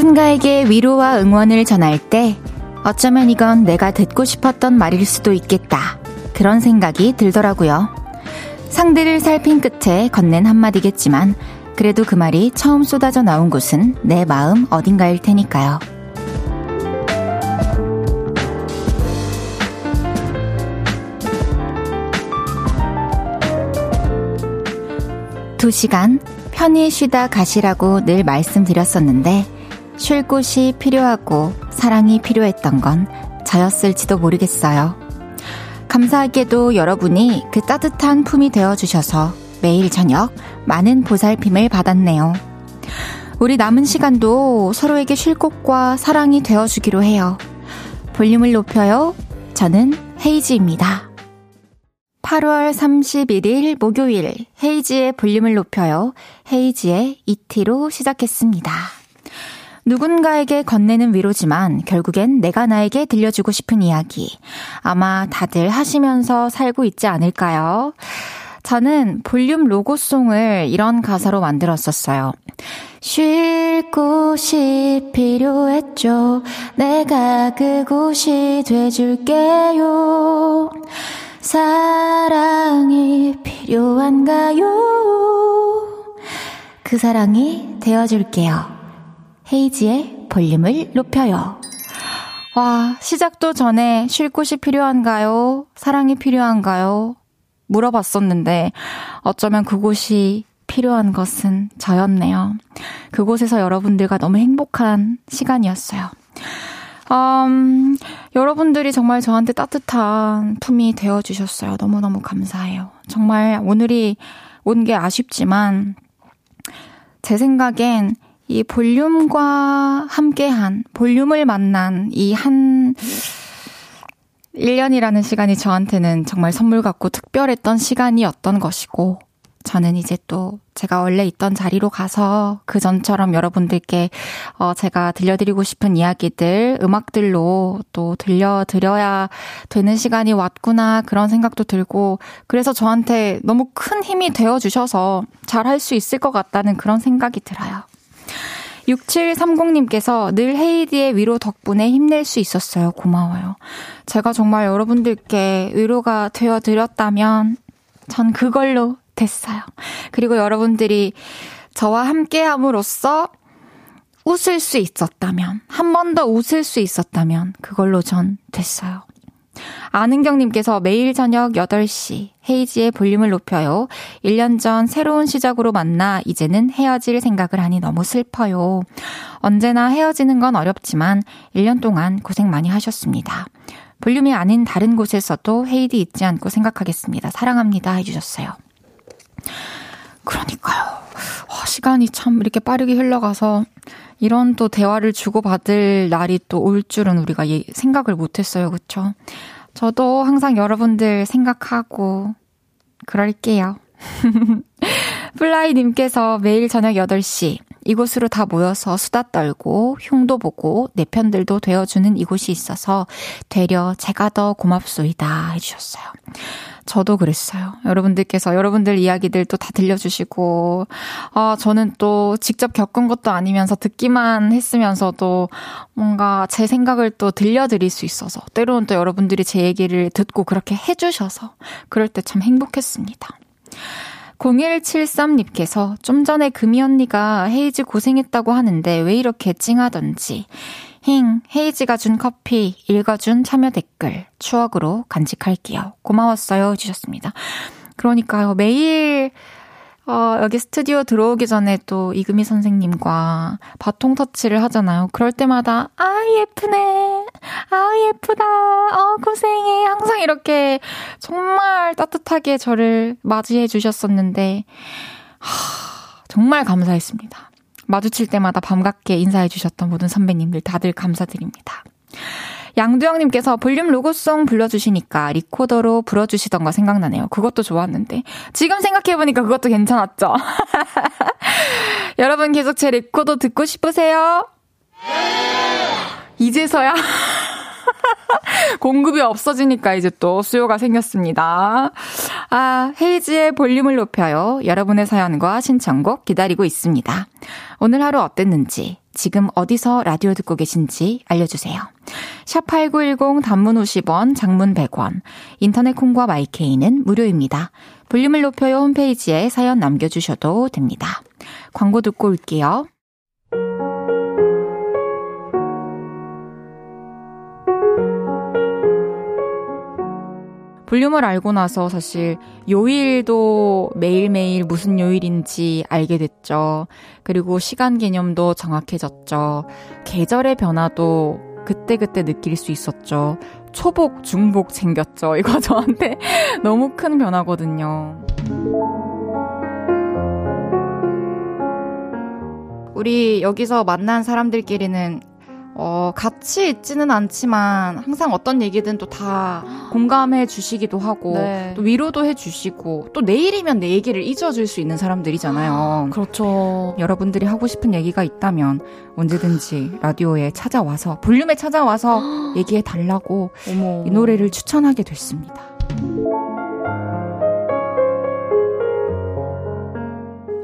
누군가에게 위로와 응원을 전할 때 어쩌면 이건 내가 듣고 싶었던 말일 수도 있겠다. 그런 생각이 들더라고요. 상대를 살핀 끝에 건넨 한마디겠지만 그래도 그 말이 처음 쏟아져 나온 곳은 내 마음 어딘가일 테니까요. 두 시간 편히 쉬다 가시라고 늘 말씀드렸었는데 쉴 곳이 필요하고 사랑이 필요했던 건 저였을지도 모르겠어요. 감사하게도 여러분이 그 따뜻한 품이 되어주셔서 매일 저녁 많은 보살핌을 받았네요. 우리 남은 시간도 서로에게 쉴 곳과 사랑이 되어주기로 해요. 볼륨을 높여요. 저는 헤이지입니다. 8월 31일 목요일 헤이지의 볼륨을 높여요. 헤이지의 이티로 시작했습니다. 누군가에게 건네는 위로지만 결국엔 내가 나에게 들려주고 싶은 이야기. 아마 다들 하시면서 살고 있지 않을까요? 저는 볼륨 로고송을 이런 가사로 만들었었어요. 쉴 곳이 필요했죠. 내가 그곳이 돼줄게요. 사랑이 필요한가요? 그 사랑이 되어줄게요. 헤이지의 볼륨을 높여요. 와, 시작도 전에 쉴 곳이 필요한가요? 사랑이 필요한가요? 물어봤었는데 어쩌면 그곳이 필요한 것은 저였네요. 그곳에서 여러분들과 너무 행복한 시간이었어요. 음, 여러분들이 정말 저한테 따뜻한 품이 되어주셨어요. 너무너무 감사해요. 정말 오늘이 온 게 아쉽지만, 제 생각엔 이 볼륨과 함께한, 볼륨을 만난 이 한, 1년이라는 시간이 저한테는 정말 선물 같고 특별했던 시간이었던 것이고, 저는 이제 또 제가 원래 있던 자리로 가서 그 전처럼 여러분들께 어 제가 들려드리고 싶은 이야기들 음악들로 또 들려드려야 되는 시간이 왔구나 그런 생각도 들고 그래서 저한테 너무 큰 힘이 되어 주셔서 잘 할 수 있을 것 같다는 그런 생각이 들어요. 6730님께서 늘 헤이디의 위로 덕분에 힘낼 수 있었어요. 고마워요. 제가 정말 여러분들께 위로가 되어 드렸다면 전 그걸로 됐어요. 그리고 여러분들이 저와 함께 함으로써 웃을 수 있었다면, 한 번 더 웃을 수 있었다면, 그걸로 전 됐어요. 아는경님께서 매일 저녁 8시 헤이지의 볼륨을 높여요. 1년 전 새로운 시작으로 만나 이제는 헤어질 생각을 하니 너무 슬퍼요. 언제나 헤어지는 건 어렵지만 1년 동안 고생 많이 하셨습니다. 볼륨이 아닌 다른 곳에서도 헤이디 잊지 않고 생각하겠습니다. 사랑합니다. 해주셨어요. 그러니까요. 와, 시간이 참 이렇게 빠르게 흘러가서 이런 또 대화를 주고받을 날이 또 올 줄은 우리가 예, 생각을 못했어요. 그쵸? 저도 항상 여러분들 생각하고 그럴게요. 플라이님께서 매일 저녁 8시 이곳으로 다 모여서 수다 떨고 흉도 보고 내 편들도 되어주는 이곳이 있어서 되려 제가 더 고맙소이다 해주셨어요. 저도 그랬어요. 여러분들께서 여러분들 이야기들 또 다 들려주시고, 아, 저는 또 직접 겪은 것도 아니면서 듣기만 했으면서도 뭔가 제 생각을 또 들려드릴 수 있어서, 때로는 또 여러분들이 제 얘기를 듣고 그렇게 해주셔서, 그럴 때 참 행복했습니다. 0173님께서 좀 전에 금이 언니가 헤이즈 고생했다고 하는데 왜 이렇게 찡하던지, 힝, 헤이지가 준 커피, 읽어준 참여 댓글, 추억으로 간직할게요. 고마웠어요. 주셨습니다. 그러니까요, 매일, 어, 여기 스튜디오 들어오기 전에 또 이금희 선생님과 바통 터치를 하잖아요. 그럴 때마다, 아, 예쁘네. 아, 예쁘다. 어, 고생해. 항상 이렇게 정말 따뜻하게 저를 맞이해 주셨었는데, 하, 정말 감사했습니다. 마주칠 때마다 반갑게 인사해 주셨던 모든 선배님들 다들 감사드립니다. 양두영님께서 볼륨 로고송 불러주시니까 리코더로 불어주시던 거 생각나네요. 그것도 좋았는데. 지금 생각해보니까 그것도 괜찮았죠? 여러분 계속 제 리코더 듣고 싶으세요? 이제서야? 공급이 없어지니까 이제 또 수요가 생겼습니다. 아, 헤이지의 볼륨을 높여요. 여러분의 사연과 신청곡 기다리고 있습니다. 오늘 하루 어땠는지, 지금 어디서 라디오 듣고 계신지 알려주세요. 샵8910 단문 50원, 장문 100원, 인터넷 콩과 마이케이는 무료입니다. 볼륨을 높여요 홈페이지에 사연 남겨주셔도 됩니다. 광고 듣고 올게요. 볼륨을 알고 나서 사실 요일도 매일매일 무슨 요일인지 알게 됐죠. 그리고 시간 개념도 정확해졌죠. 계절의 변화도 그때그때 느낄 수 있었죠. 초복, 중복 챙겼죠. 이거 저한테 너무 큰 변화거든요. 우리 여기서 만난 사람들끼리는 어, 같이 있지는 않지만 항상 어떤 얘기든 또 다 공감해 주시기도 하고 네. 또 위로도 해 주시고 또 내일이면 내 얘기를 잊어줄 수 있는 사람들이잖아요. 그렇죠. 여러분들이 하고 싶은 얘기가 있다면 언제든지 라디오에 찾아와서 볼륨에 찾아와서 얘기해 달라고. 이 노래를 추천하게 됐습니다.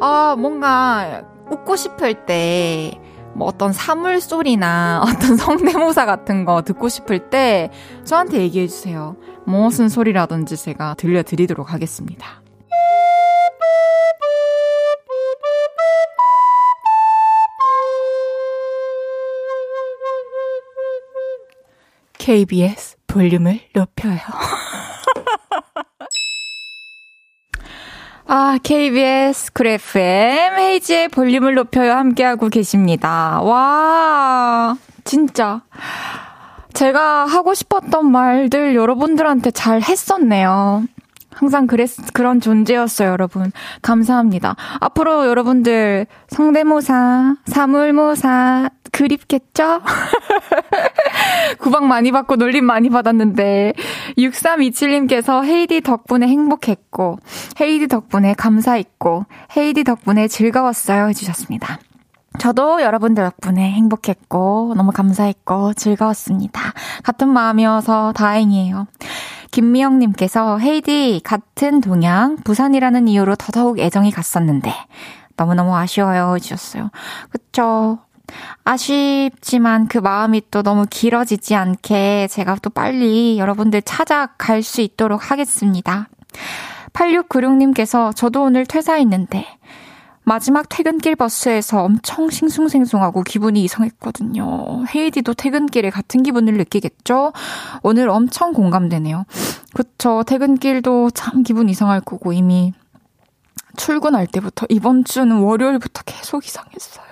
아, 뭔가 웃고 싶을 때 뭐 어떤 사물 소리나 어떤 성대모사 같은 거 듣고 싶을 때 저한테 얘기해 주세요. 무슨 소리라든지 제가 들려드리도록 하겠습니다. KBS 볼륨을 높여요. 아, KBS 쿨 FM 헤이지의 볼륨을 높여요 함께하고 계십니다. 와, 진짜. 제가 하고 싶었던 말들 여러분들한테 잘 했었네요. 항상 그랬, 그런 존재였어요, 여러분. 감사합니다. 앞으로 여러분들 성대모사, 사물모사, 그립겠죠? 구박 많이 받고 놀림 많이 받았는데 6327님께서 헤이디 덕분에 행복했고 헤이디 덕분에 감사했고 헤이디 덕분에 즐거웠어요 해주셨습니다. 저도 여러분들 덕분에 행복했고 너무 감사했고 즐거웠습니다. 같은 마음이어서 다행이에요. 김미영님께서 헤이디 같은 동양 부산이라는 이유로 더더욱 애정이 갔었는데 너무너무 아쉬워요 해주셨어요. 그쵸. 아쉽지만 그 마음이 또 너무 길어지지 않게 제가 또 빨리 여러분들 찾아갈 수 있도록 하겠습니다. 8696님께서 저도 오늘 퇴사했는데 마지막 퇴근길 버스에서 엄청 싱숭생숭하고 기분이 이상했거든요. 헤이디도 퇴근길에 같은 기분을 느끼겠죠? 오늘 엄청 공감되네요. 그쵸. 퇴근길도 참 기분 이상할 거고 이미 출근할 때부터 이번 주는 월요일부터 계속 이상했어요.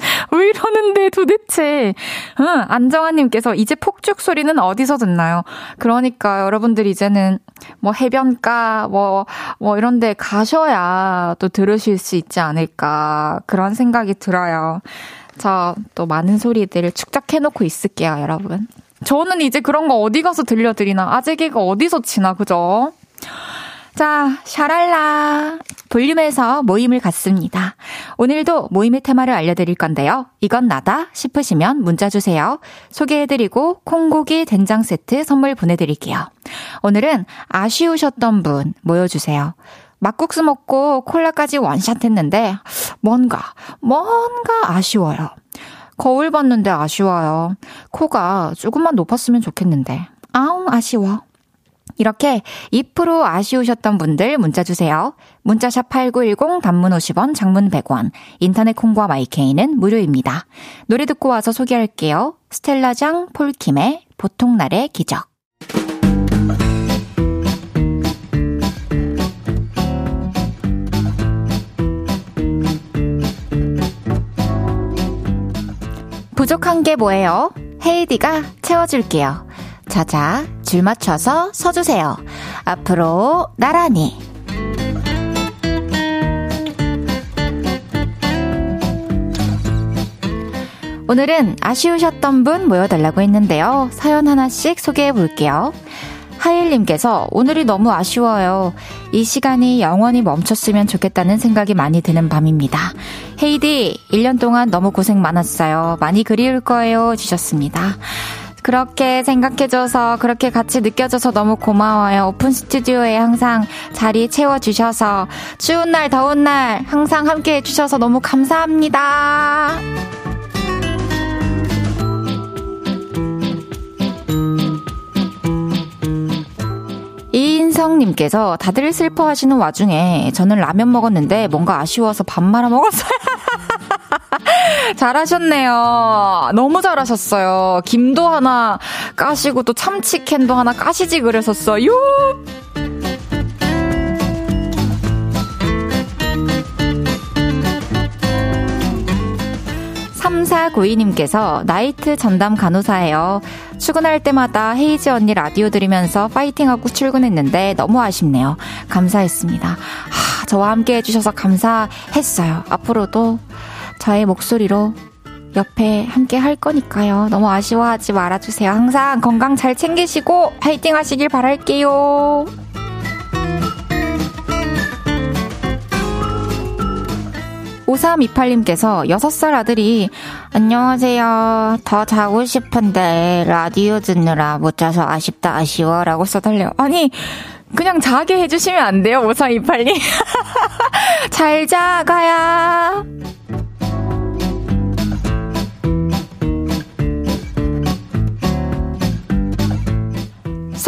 왜 이러는데 도대체? 응, 안정환님께서 이제 폭죽 소리는 어디서 듣나요? 그러니까 여러분들 이제는 뭐 해변가, 뭐, 뭐 이런 데 가셔야 또 들으실 수 있지 않을까. 그런 생각이 들어요. 저 또 많은 소리들을 축적해놓고 있을게요, 여러분. 저는 이제 그런 거 어디 가서 들려드리나? 아재개가 어디서 치나, 그죠? 자, 샤랄라. 볼륨에서 모임을 갖습니다. 오늘도 모임의 테마를 알려드릴 건데요. 이건 나다 싶으시면 문자 주세요. 소개해드리고 콩고기 된장 세트 선물 보내드릴게요. 오늘은 아쉬우셨던 분 모여주세요. 막국수 먹고 콜라까지 원샷 했는데 뭔가, 뭔가 아쉬워요. 거울 봤는데 아쉬워요. 코가 조금만 높았으면 좋겠는데. 아웅, 아쉬워. 이렇게 2% 아쉬우셨던 분들 문자 주세요. 문자샵 8910 단문 50원, 장문 100원. 인터넷 콩과 마이케이는 무료입니다. 노래 듣고 와서 소개할게요. 스텔라장 폴킴의 보통 날의 기적. 부족한 게 뭐예요? 헤이디가 채워줄게요. 자자, 줄 맞춰서 서주세요. 앞으로 나란히. 오늘은 아쉬우셨던 분 모여달라고 했는데요. 사연 하나씩 소개해 볼게요. 하일님께서 오늘이 너무 아쉬워요. 이 시간이 영원히 멈췄으면 좋겠다는 생각이 많이 드는 밤입니다. 헤이디, 1년 동안 너무 고생 많았어요. 많이 그리울 거예요. 주셨습니다. 그렇게 생각해줘서, 그렇게 같이 느껴져서 너무 고마워요. 오픈 스튜디오에 항상 자리 채워주셔서, 추운 날, 더운 날, 항상 함께 해주셔서 너무 감사합니다. 이인성님께서 다들 슬퍼하시는 와중에 저는 라면 먹었는데 뭔가 아쉬워서 밥 말아 먹었어요. 잘하셨네요. 너무 잘하셨어요. 김도 하나 까시고 또 참치캔도 하나 까시지 그랬었어요. 3492님께서 나이트 전담 간호사예요. 출근할 때마다 헤이즈 언니 라디오 들으면서 파이팅하고 출근했는데 너무 아쉽네요. 감사했습니다. 하, 저와 함께 해주셔서 감사했어요. 앞으로도 저의 목소리로 옆에 함께 할 거니까요. 너무 아쉬워하지 말아주세요. 항상 건강 잘 챙기시고 파이팅 하시길 바랄게요. 5328님께서 6살 아들이 안녕하세요. 더 자고 싶은데 라디오 듣느라 못 자서 아쉽다 아쉬워 라고 써달래요. 아니 그냥 자게 해주시면 안 돼요? 5328님. 잘 자가야.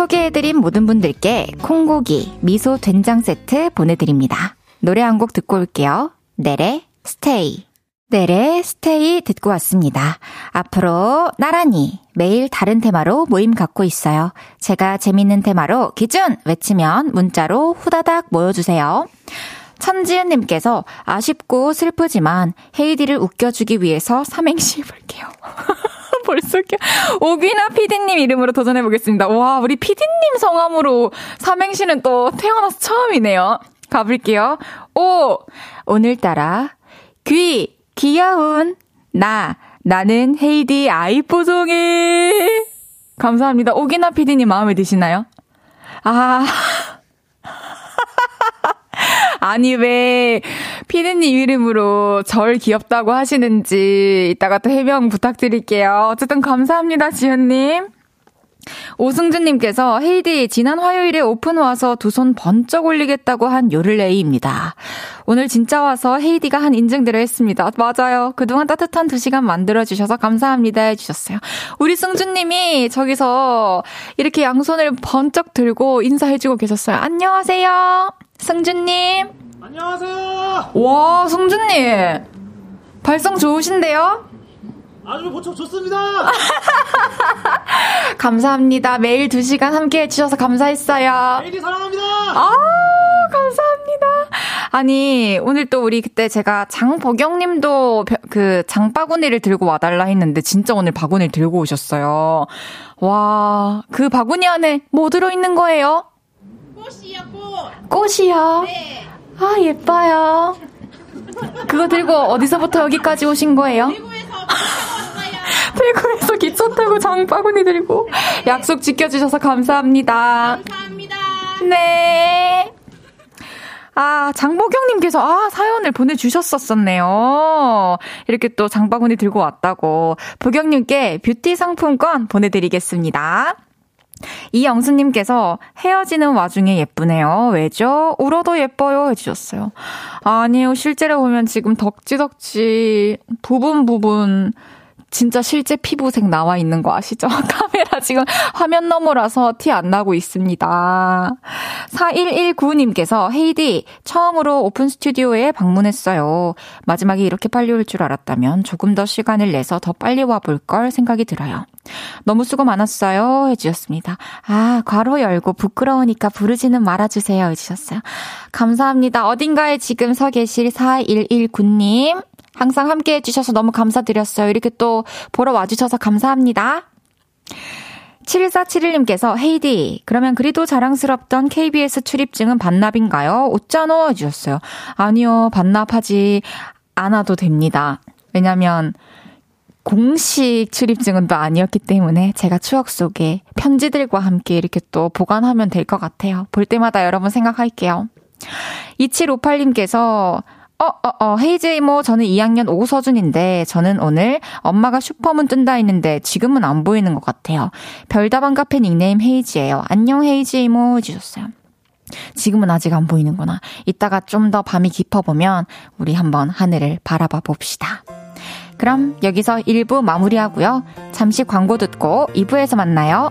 소개해드린 모든 분들께 콩고기, 미소 된장 세트 보내드립니다. 노래 한 곡 듣고 올게요. 내래 스테이. 내래 스테이 듣고 왔습니다. 앞으로 나란히 매일 다른 테마로 모임 갖고 있어요. 제가 재밌는 테마로 기준 외치면 문자로 후다닥 모여주세요. 천지은님께서 아쉽고 슬프지만 헤이디를 웃겨주기 위해서 삼행시 해볼게요. 벌써 오기나 피디님 이름으로 도전해보겠습니다. 와, 우리 피디님 성함으로 삼행시는 또 태어나서 처음이네요. 가볼게요. 오! 오늘따라 귀, 귀여운 나, 나는 헤이디 아이뽀송이. 감사합니다. 오기나 피디님 마음에 드시나요? 아. 아니, 왜, 피디님 이름으로 절 귀엽다고 하시는지, 이따가 또 해명 부탁드릴게요. 어쨌든 감사합니다, 지현님. 오승준님께서 헤이디 지난 화요일에 오픈 와서 두 손 번쩍 올리겠다고 한 요를레이입니다. 오늘 진짜 와서 헤이디가 한 인증들을 했습니다. 맞아요. 그동안 따뜻한 두 시간 만들어주셔서 감사합니다 해주셨어요. 우리 승준님이 저기서 이렇게 양손을 번쩍 들고 인사해주고 계셨어요. 안녕하세요. 승준님. 안녕하세요. 와, 승준님. 발성 좋으신데요? 아주 보청 좋습니다. 감사합니다. 매일 2시간 함께 해주셔서 감사했어요. 매일 사랑합니다. 아, 감사합니다. 아니, 오늘 또 우리 그때 제가 장보경 님도 그 장바구니를 들고 와달라 했는데 진짜 오늘 바구니를 들고 오셨어요. 와, 그 바구니 안에 뭐 들어있는 거예요? 꽃이요, 꽃. 꽃이요? 네. 아, 예뻐요. 그거 들고 어디서부터 여기까지 오신 거예요? 대구에서 왔어요. 대구에서 기차 타고 장바구니 들고 약속 지켜주셔서 감사합니다. 감사합니다. 네. 아, 장보경님께서, 아, 사연을 보내주셨었었네요. 이렇게 또 장바구니 들고 왔다고. 보경님께 뷰티 상품권 보내드리겠습니다. 이영수님께서 헤어지는 와중에 예쁘네요. 왜죠? 울어도 예뻐요. 해주셨어요. 아니요. 실제로 보면 지금 덕지덕지 부분 부분 진짜 실제 피부색 나와 있는 거 아시죠? 카메라 지금 화면 너머라서 티 안 나고 있습니다. 4119님께서 헤이즈 처음으로 오픈 스튜디오에 방문했어요. 마지막에 이렇게 빨리 올 줄 알았다면 조금 더 시간을 내서 더 빨리 와볼 걸 생각이 들어요. 너무 수고 많았어요. 해주셨습니다. 아, 괄호 열고 부끄러우니까 부르지는 말아주세요. 해주셨어요. 감사합니다. 어딘가에 지금 서 계실 4119님. 항상 함께 해주셔서 너무 감사드렸어요. 이렇게 또 보러 와주셔서 감사합니다. 7471님께서 헤이디 그러면 그리도 자랑스럽던 KBS 출입증은 반납인가요? 웃잖아 해주셨어요. 아니요 반납하지 않아도 됩니다. 왜냐면 공식 출입증은 또 아니었기 때문에 제가 추억 속에 편지들과 함께 이렇게 또 보관하면 될 것 같아요. 볼 때마다 여러분 생각할게요. 2758님께서 어, 어, 어, 헤이즈 이모, 저는 2학년 오서준인데, 저는 오늘 엄마가 슈퍼문 뜬다 했는데, 지금은 안 보이는 것 같아요. 별다방 카페 닉네임 헤이즈예요. 안녕, 헤이즈 이모, 해주셨어요. 지금은 아직 안 보이는구나. 이따가 좀 더 밤이 깊어보면, 우리 한번 하늘을 바라봐 봅시다. 그럼 여기서 1부 마무리하고요. 잠시 광고 듣고 2부에서 만나요.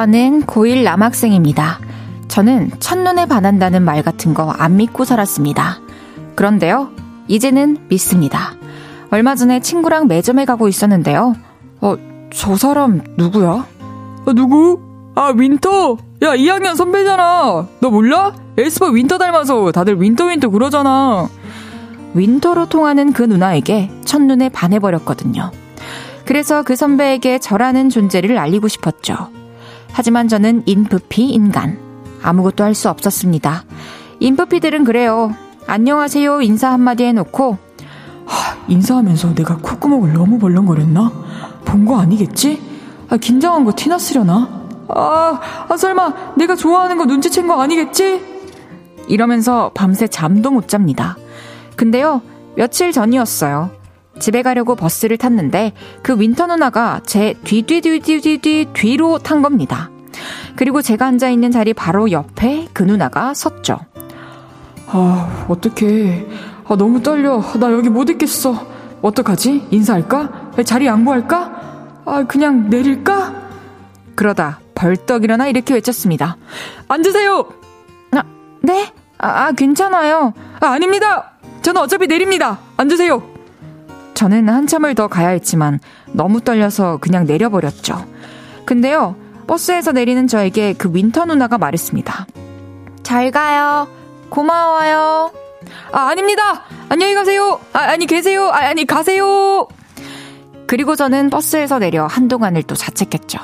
저는 고1 남학생입니다. 저는 첫눈에 반한다는 말 같은 거 안 믿고 살았습니다. 그런데요, 이제는 믿습니다. 얼마 전에 친구랑 매점에 가고 있었는데요. 어, 저 사람 누구야? 어, 누구? 아, 윈터! 야, 2학년 선배잖아! 너 몰라? 에스파 윈터 닮아서 다들 윈터 윈터 그러잖아. 윈터로 통하는 그 누나에게 첫눈에 반해버렸거든요. 그래서 그 선배에게 저라는 존재를 알리고 싶었죠. 하지만 저는 인프피 인간. 아무것도 할 수 없었습니다. 인프피들은 그래요. 안녕하세요 인사 한마디 해놓고 하, 인사하면서 내가 콧구멍을 너무 벌렁거렸나? 본 거 아니겠지? 아, 긴장한 거 티났으려나? 아, 아, 설마 내가 좋아하는 거 눈치챈 거 아니겠지? 이러면서 밤새 잠도 못 잡니다. 근데요, 며칠 전이었어요. 집에 가려고 버스를 탔는데 그 윈터 누나가 제 뒤뒤뒤뒤뒤 뒤로 탄 겁니다. 그리고 제가 앉아 있는 자리 바로 옆에 그 누나가 섰죠. 아, 어떡해. 아, 너무 떨려. 나 여기 못 있겠어. 어떡하지? 인사할까? 자리 양보할까? 아, 그냥 내릴까? 그러다 벌떡 일어나 이렇게 외쳤습니다. 앉으세요! 아, 네? 아, 아, 괜찮아요. 아, 아닙니다! 저는 어차피 내립니다. 앉으세요! 저는 한참을 더 가야 했지만 너무 떨려서 그냥 내려버렸죠. 근데요, 버스에서 내리는 저에게 그 윈터 누나가 말했습니다. 잘 가요. 고마워요. 아, 아닙니다! 안녕히 가세요! 아, 아니, 계세요! 아, 아니, 가세요! 그리고 저는 버스에서 내려 한동안을 또 자책했죠.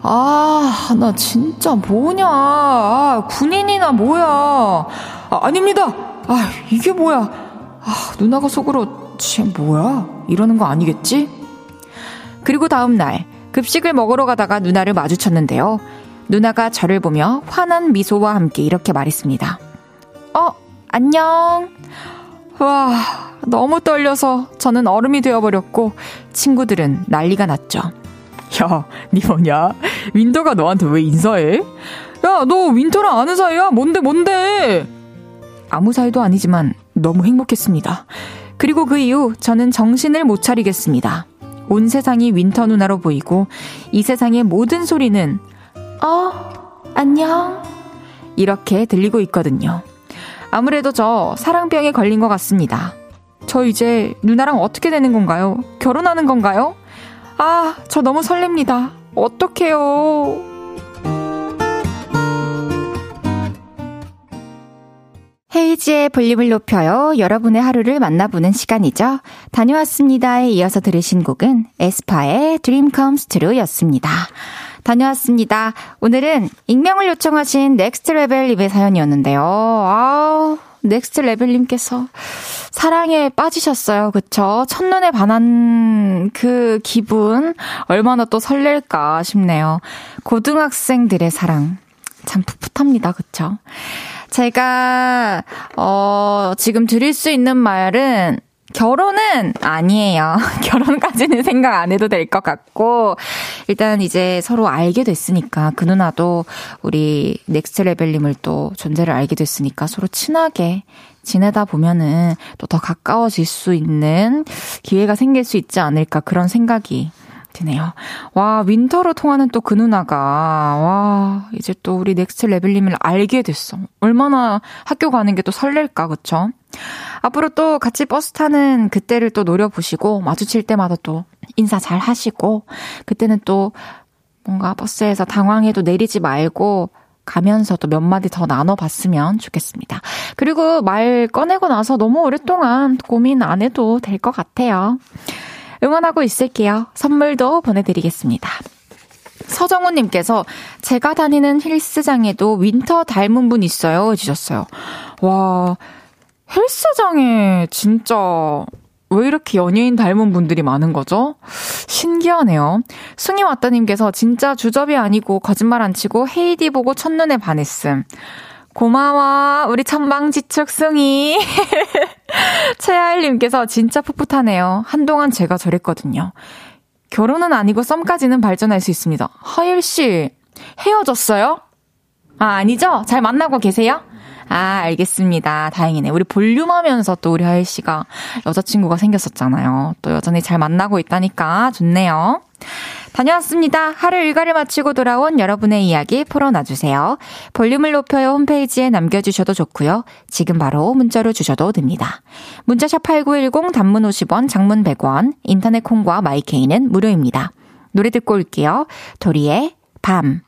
아, 나 진짜 뭐냐. 아, 군인이나 뭐야. 아, 아닙니다! 아, 이게 뭐야. 아, 누나가 속으로, 쟤 뭐야? 이러는 거 아니겠지? 그리고 다음 날, 급식을 먹으러 가다가 누나를 마주쳤는데요. 누나가 저를 보며 환한 미소와 함께 이렇게 말했습니다. 어, 안녕. 와, 너무 떨려서 저는 얼음이 되어버렸고, 친구들은 난리가 났죠. 야, 니 뭐냐? 윈터가 너한테 왜 인사해? 야, 너 윈터랑 아는 사이야? 뭔데, 뭔데? 아무 사이도 아니지만 너무 행복했습니다. 그리고 그 이후 저는 정신을 못 차리겠습니다. 온 세상이 윈터 누나로 보이고, 이 세상의 모든 소리는, 어, 안녕. 이렇게 들리고 있거든요. 아무래도 저 사랑병에 걸린 것 같습니다. 저 이제 누나랑 어떻게 되는 건가요? 결혼하는 건가요? 아, 저 너무 설렙니다. 어떡해요. 헤이즈의 볼륨을 높여요. 여러분의 하루를 만나보는 시간이죠. 다녀왔습니다에 이어서 들으신 곡은 에스파의 Dreams Come True 였습니다. 다녀왔습니다. 오늘은 익명을 요청하신 Next Level님의 사연이었는데요. 아우, Next Level님께서 사랑에 빠지셨어요. 그쵸? 첫눈에 반한 그 기분, 얼마나 또 설렐까 싶네요. 고등학생들의 사랑. 참 풋풋합니다. 그쵸? 제가, 어, 지금 드릴 수 있는 말은 결혼은 아니에요. 결혼까지는 생각 안 해도 될 것 같고, 일단 이제 서로 알게 됐으니까, 그 누나도 우리 Next Level님을 또 존재를 알게 됐으니까 서로 친하게 지내다 보면은 또 더 가까워질 수 있는 기회가 생길 수 있지 않을까 그런 생각이 드네요. 와, 윈터로 통하는 또 그 누나가, 와, 이제 또 우리 Next Level님을 알게 됐어. 얼마나 학교 가는 게 또 설렐까, 그쵸? 앞으로 또 같이 버스 타는 그때를 또 노려보시고, 마주칠 때마다 또 인사 잘 하시고, 그때는 또 뭔가 버스에서 당황해도 내리지 말고, 가면서 또 몇 마디 더 나눠봤으면 좋겠습니다. 그리고 말 꺼내고 나서 너무 오랫동안 고민 안 해도 될 것 같아요. 응원하고 있을게요. 선물도 보내드리겠습니다. 서정훈님께서 제가 다니는 헬스장에도 윈터 닮은 분 있어요. 해주셨어요. 와, 헬스장에 진짜 왜 이렇게 연예인 닮은 분들이 많은 거죠? 신기하네요. 승희 왔다님께서 진짜 주접이 아니고 거짓말 안 치고 헤이디 보고 첫눈에 반했음. 고마워. 우리 천방지축 승희. 최하일님께서 진짜 풋풋하네요. 한동안 제가 저랬거든요. 결혼은 아니고 썸까지는 발전할 수 있습니다. 하일씨, 헤어졌어요? 아, 아니죠? 잘 만나고 계세요? 아, 알겠습니다. 다행이네. 우리 볼륨 하면서 또 우리 하일 씨가 여자친구가 생겼었잖아요. 또 여전히 잘 만나고 있다니까 좋네요. 다녀왔습니다. 하루 일과를 마치고 돌아온 여러분의 이야기 풀어놔주세요. 볼륨을 높여요 홈페이지에 남겨주셔도 좋고요. 지금 바로 문자로 주셔도 됩니다. 문자샵 8910 단문 50원, 장문 100원, 인터넷 콩과 마이케이는 무료입니다. 노래 듣고 올게요. 도리의 밤.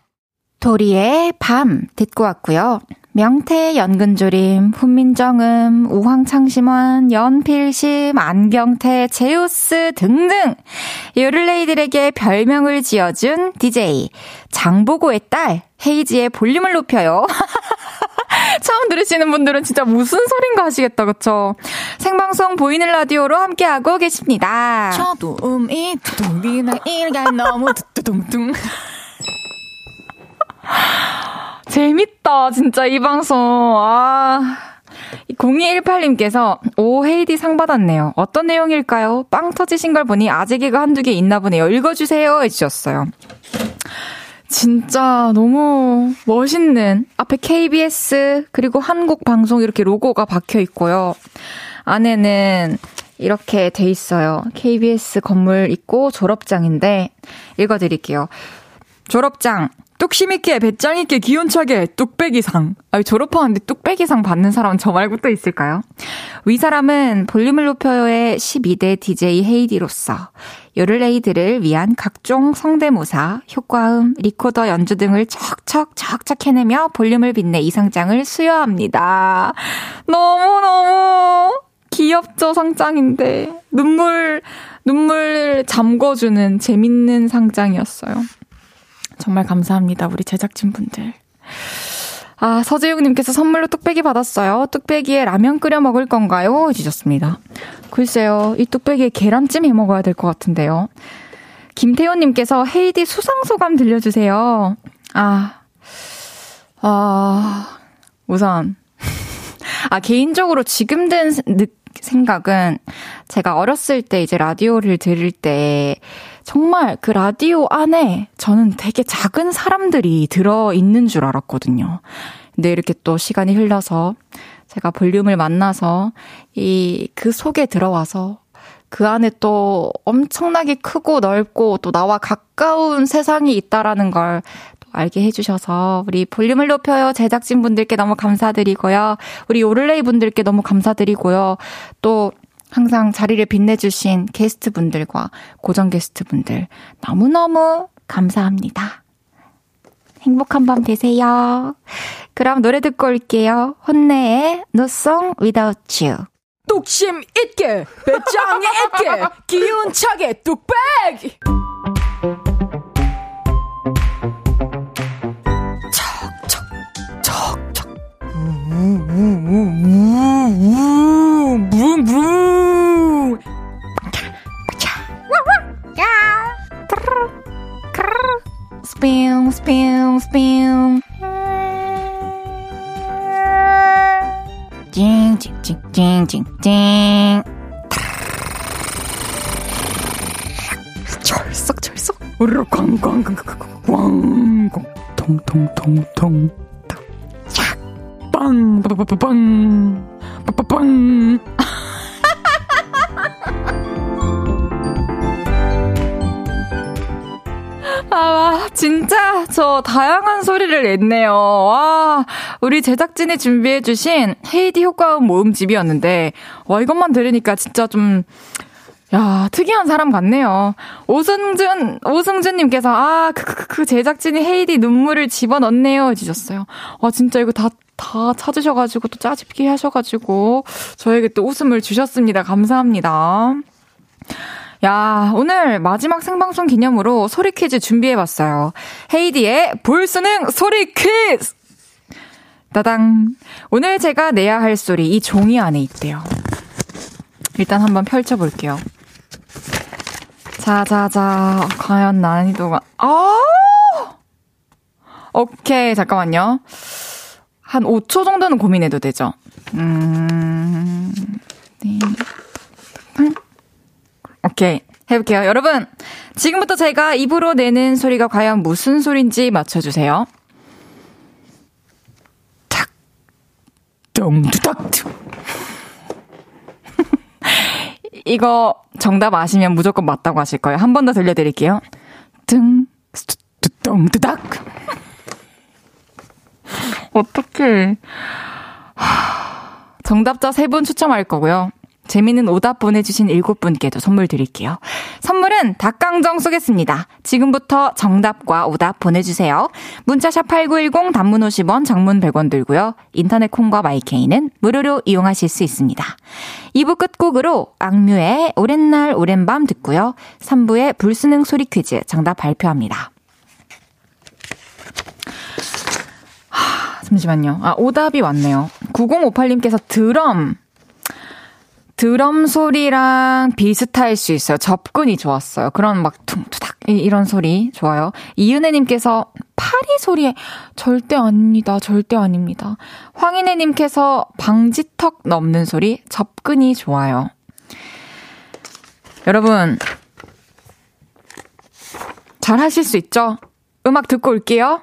도리의 밤 듣고 왔고요. 명태, 연근조림, 훈민정음, 우황창심원, 연필심, 안경태, 제우스 등등 요를레이들에게 별명을 지어준 DJ 장보고의 딸 헤이지의 볼륨을 높여요. 처음 들으시는 분들은 진짜 무슨 소린가 하시겠다, 그쵸? 생방송 보이는 라디오로 함께하고 계십니다. 저도 음이 두둥비나 일가 너무 두둥둥. 재밌다, 진짜 이 방송. 아. 0218님께서, 오, 헤이디 상 받았네요. 어떤 내용일까요? 빵 터지신 걸 보니 아재 개가 한두 개 있나 보네요. 읽어주세요. 해주셨어요. 진짜 너무 멋있는 앞에 KBS 그리고 한국 방송 이렇게 로고가 박혀 있고요. 안에는 이렇게 돼 있어요. KBS 건물 있고 졸업장인데 읽어드릴게요. 졸업장 뚝심 있게, 배짱 있게, 기운차게, 뚝배기상. 아, 졸업하는데 뚝배기상 받는 사람은 저 말고 또 있을까요? 위 사람은 볼륨을 높여요의 12대 DJ 헤이디로서 요를레이들을 위한 각종 성대모사, 효과음, 리코더 연주 등을 척척 척척 해내며 볼륨을 빛내 이 상장을 수여합니다. 너무너무 귀엽죠, 상장인데. 눈물, 눈물 잠궈주는 재밌는 상장이었어요. 정말 감사합니다. 우리 제작진분들. 아, 서재웅님께서 선물로 뚝배기 받았어요. 뚝배기에 라면 끓여 먹을 건가요? 해주셨습니다. 글쎄요, 이 뚝배기에 계란찜 해 먹어야 될 것 같은데요. 김태훈님께서 헤이디 수상소감 들려주세요. 아, 아, 우선. 아, 개인적으로 지금 든 생각은 제가 어렸을 때 이제 라디오를 들을 때 정말 그 라디오 안에 저는 되게 작은 사람들이 들어있는 줄 알았거든요. 근데 이렇게 또 시간이 흘러서 제가 볼륨을 만나서 이 그 속에 들어와서 그 안에 또 엄청나게 크고 넓고 또 나와 가까운 세상이 있다라는 걸또 알게 해주셔서 우리 볼륨을 높여요 제작진 분들께 너무 감사드리고요. 우리 요를레이 분들께 너무 감사드리고요. 또 항상 자리를 빛내주신 게스트 분들과 고정 게스트 분들 너무너무 감사합니다. 행복한 밤 되세요. 그럼 노래 듣고 올게요. 혼내의 No Song Without You. 뚝심 있게, 배짱이 있게, 기운 차게 뚝배기! 우르르 광광광광광광 통통통통 빵 빠빠빵 아, 진짜 저 다양한 소리를 냈네요. 와, 우리 제작진이 준비해주신 헤이디 효과음 모음집이었는데, 와, 이것만 들으니까 진짜 좀, 야, 특이한 사람 같네요. 오승준, 오승준님께서, 아, 그 제작진이 헤이디 눈물을 집어넣네요. 해주셨어요. 와, 진짜 이거 다, 다 찾으셔가지고 또 짜집기 하셔가지고 저에게 또 웃음을 주셨습니다. 감사합니다. 야, 오늘 마지막 생방송 기념으로 소리 퀴즈 준비해봤어요. 헤이디의 볼수능 소리 퀴즈! 따당. 오늘 제가 내야 할 소리 이 종이 안에 있대요. 일단 한번 펼쳐볼게요. 자, 자, 자. 과연 난이도가, 아! 오케이, 잠깐만요. 한 5초 정도는 고민해도 되죠. 음, 네. 오케이. 해볼게요. 여러분, 지금부터 제가 입으로 내는 소리가 과연 무슨 소리인지 맞춰주세요. 탁, 똥두닥. 이거 정답 아시면 무조건 맞다고 하실 거예요. 한 번 더 들려드릴게요. 등, 똥두닥. 어떡해. 정답자 세분 추첨할 거고요. 재미있는 오답 보내주신 일곱 분께도 선물 드릴게요. 선물은 닭강정 쏘겠습니다. 지금부터 정답과 오답 보내주세요. 문자샵 8910 단문 50원, 장문 100원 들고요. 인터넷 콩과 마이케이는 무료로 이용하실 수 있습니다. 2부 끝곡으로 악뮤의 오랜 날 오랜 밤 듣고요. 3부의 불수능 소리 퀴즈 정답 발표합니다. 잠시만요. 아, 오답이 왔네요. 9058님께서 드럼. 드럼 소리랑 비슷할 수 있어요. 접근이 좋았어요. 그런 막 퉁투닥 이런 소리 좋아요. 이은혜님께서 파리 소리에 절대 아닙니다. 절대 아닙니다. 황인혜님께서 방지턱 넘는 소리 접근이 좋아요. 여러분 잘 하실 수 있죠? 음악 듣고 올게요.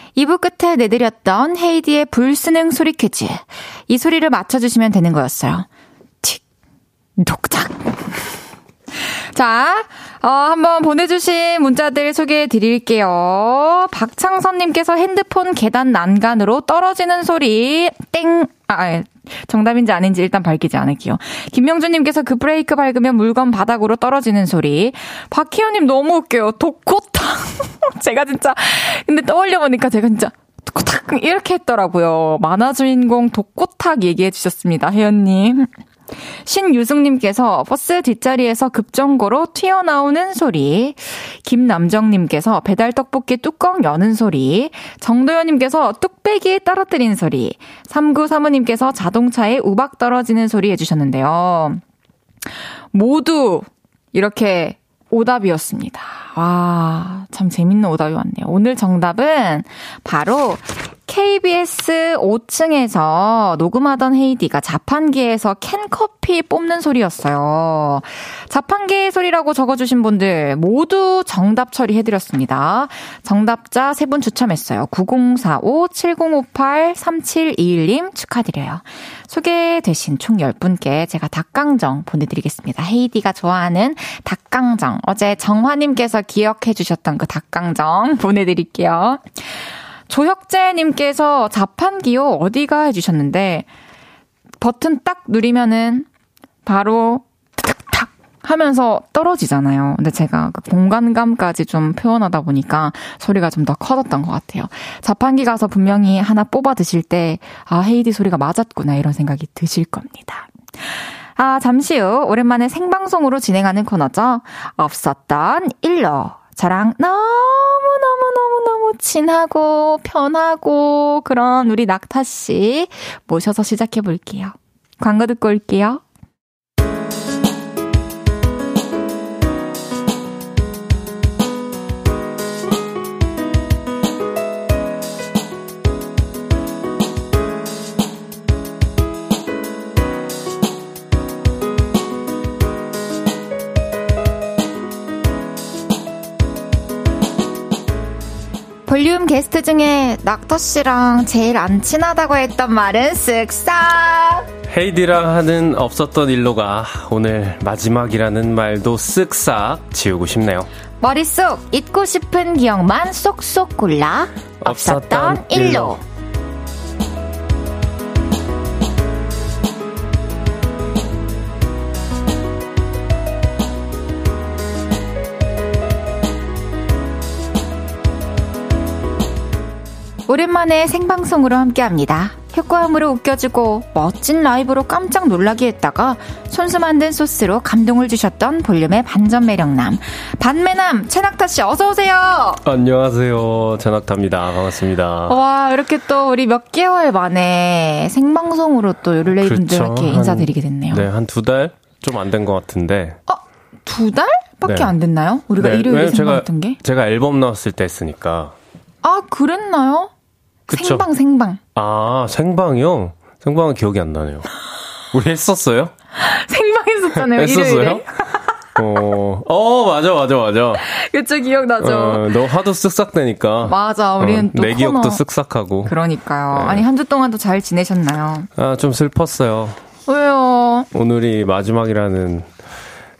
2부 끝에 내드렸던 헤이디의 불스능 소리 퀴즈. 이 소리를 맞춰주시면 되는 거였어요. 틱, 독작. 자, 어, 한번 보내주신 문자들 소개해 드릴게요. 박창선님께서 핸드폰 계단 난간으로 떨어지는 소리, 땡, 아, 정답인지 아닌지 일단 밝히지 않을게요. 김명주님께서 그 브레이크 밟으면 물건 바닥으로 떨어지는 소리. 박희연님 너무 웃겨요. 독코탕. 제가 진짜, 근데 떠올려보니까 제가 진짜, 독코탁 이렇게 했더라고요. 만화 주인공 독코탁 얘기해 주셨습니다. 혜연님. 신유승님께서 버스 뒷자리에서 급정거로 튀어나오는 소리. 김남정님께서 배달 떡볶이 뚜껑 여는 소리. 정도현님께서 뚝배기에 떨어뜨린 소리. 3935님께서 자동차에 우박 떨어지는 소리 해주셨는데요. 모두 이렇게 오답이었습니다. 와, 참 재밌는 오답이 왔네요. 오늘 정답은 바로 KBS 5층에서 녹음하던 헤이디가 자판기에서 캔커피 뽑는 소리였어요. 자판기 소리라고 적어주신 분들 모두 정답 처리해드렸습니다. 정답자 3분 추첨했어요. 9045-7058-3721님 축하드려요. 소개되신 총 10분께 제가 닭강정 보내드리겠습니다. 헤이디가 좋아하는 닭강정. 어제 정화님께서 기억해 주셨던 그 닭강정 보내드릴게요. 조혁재님께서 자판기요 어디가 해주셨는데 버튼 딱 누리면은 바로 탁탁 하면서 떨어지잖아요. 근데 제가 그 공간감까지 좀 표현하다 보니까 소리가 좀 더 커졌던 것 같아요. 자판기 가서 분명히 하나 뽑아 드실 때, 아, 헤이디 소리가 맞았구나, 이런 생각이 드실 겁니다. 아, 잠시 후 오랜만에 생방송으로 진행하는 코너죠. 없었던 일로. 저랑 너무너무너무너무 친하고 편하고 그런 우리 낙타 씨 모셔서 시작해 볼게요. 광고 듣고 올게요. 게스트 중에 낙터 씨랑 제일 안 친하다고 했던 말은 쓱싹. 헤이디랑 하는 없었던 일로가 오늘 마지막이라는 말도 쓱싹 지우고 싶네요. 머릿속 잊고 싶은 기억만 쏙쏙 골라 없었던 일로. 오랜만에 생방송으로 함께합니다. 효과음으로 웃겨주고 멋진 라이브로 깜짝 놀라게 했다가 손수 만든 소스로 감동을 주셨던 볼륨의 반전 매력남 반매남 최낙타 씨 어서 오세요. 안녕하세요. 전학타입니다. 반갑습니다. 와 이렇게 또 우리 몇 개월 만에 생방송으로 또 요를레이 분들께 그렇죠. 인사드리게 됐네요. 네, 한 두 달 좀 안 된 것 같은데. 어, 두 달밖에 네. 안 됐나요? 우리가 네, 일요일에 생방했던 게? 제가 앨범 나왔을 때 했으니까. 아 그랬나요? 그쵸? 생방 생방 아 생방이요? 생방은 기억이 안 나네요. 우리 했었어요? 생방 했었잖아요 했었어요? 어, 어 맞아 맞아 맞아. 그쵸 기억나죠. 어, 너 하도 쓱싹대니까. 맞아 우리는 어, 또 내 코너. 기억도 쓱싹하고. 그러니까요. 네. 아니 한 주 동안도 잘 지내셨나요? 아 좀 슬펐어요. 왜요? 오늘이 마지막이라는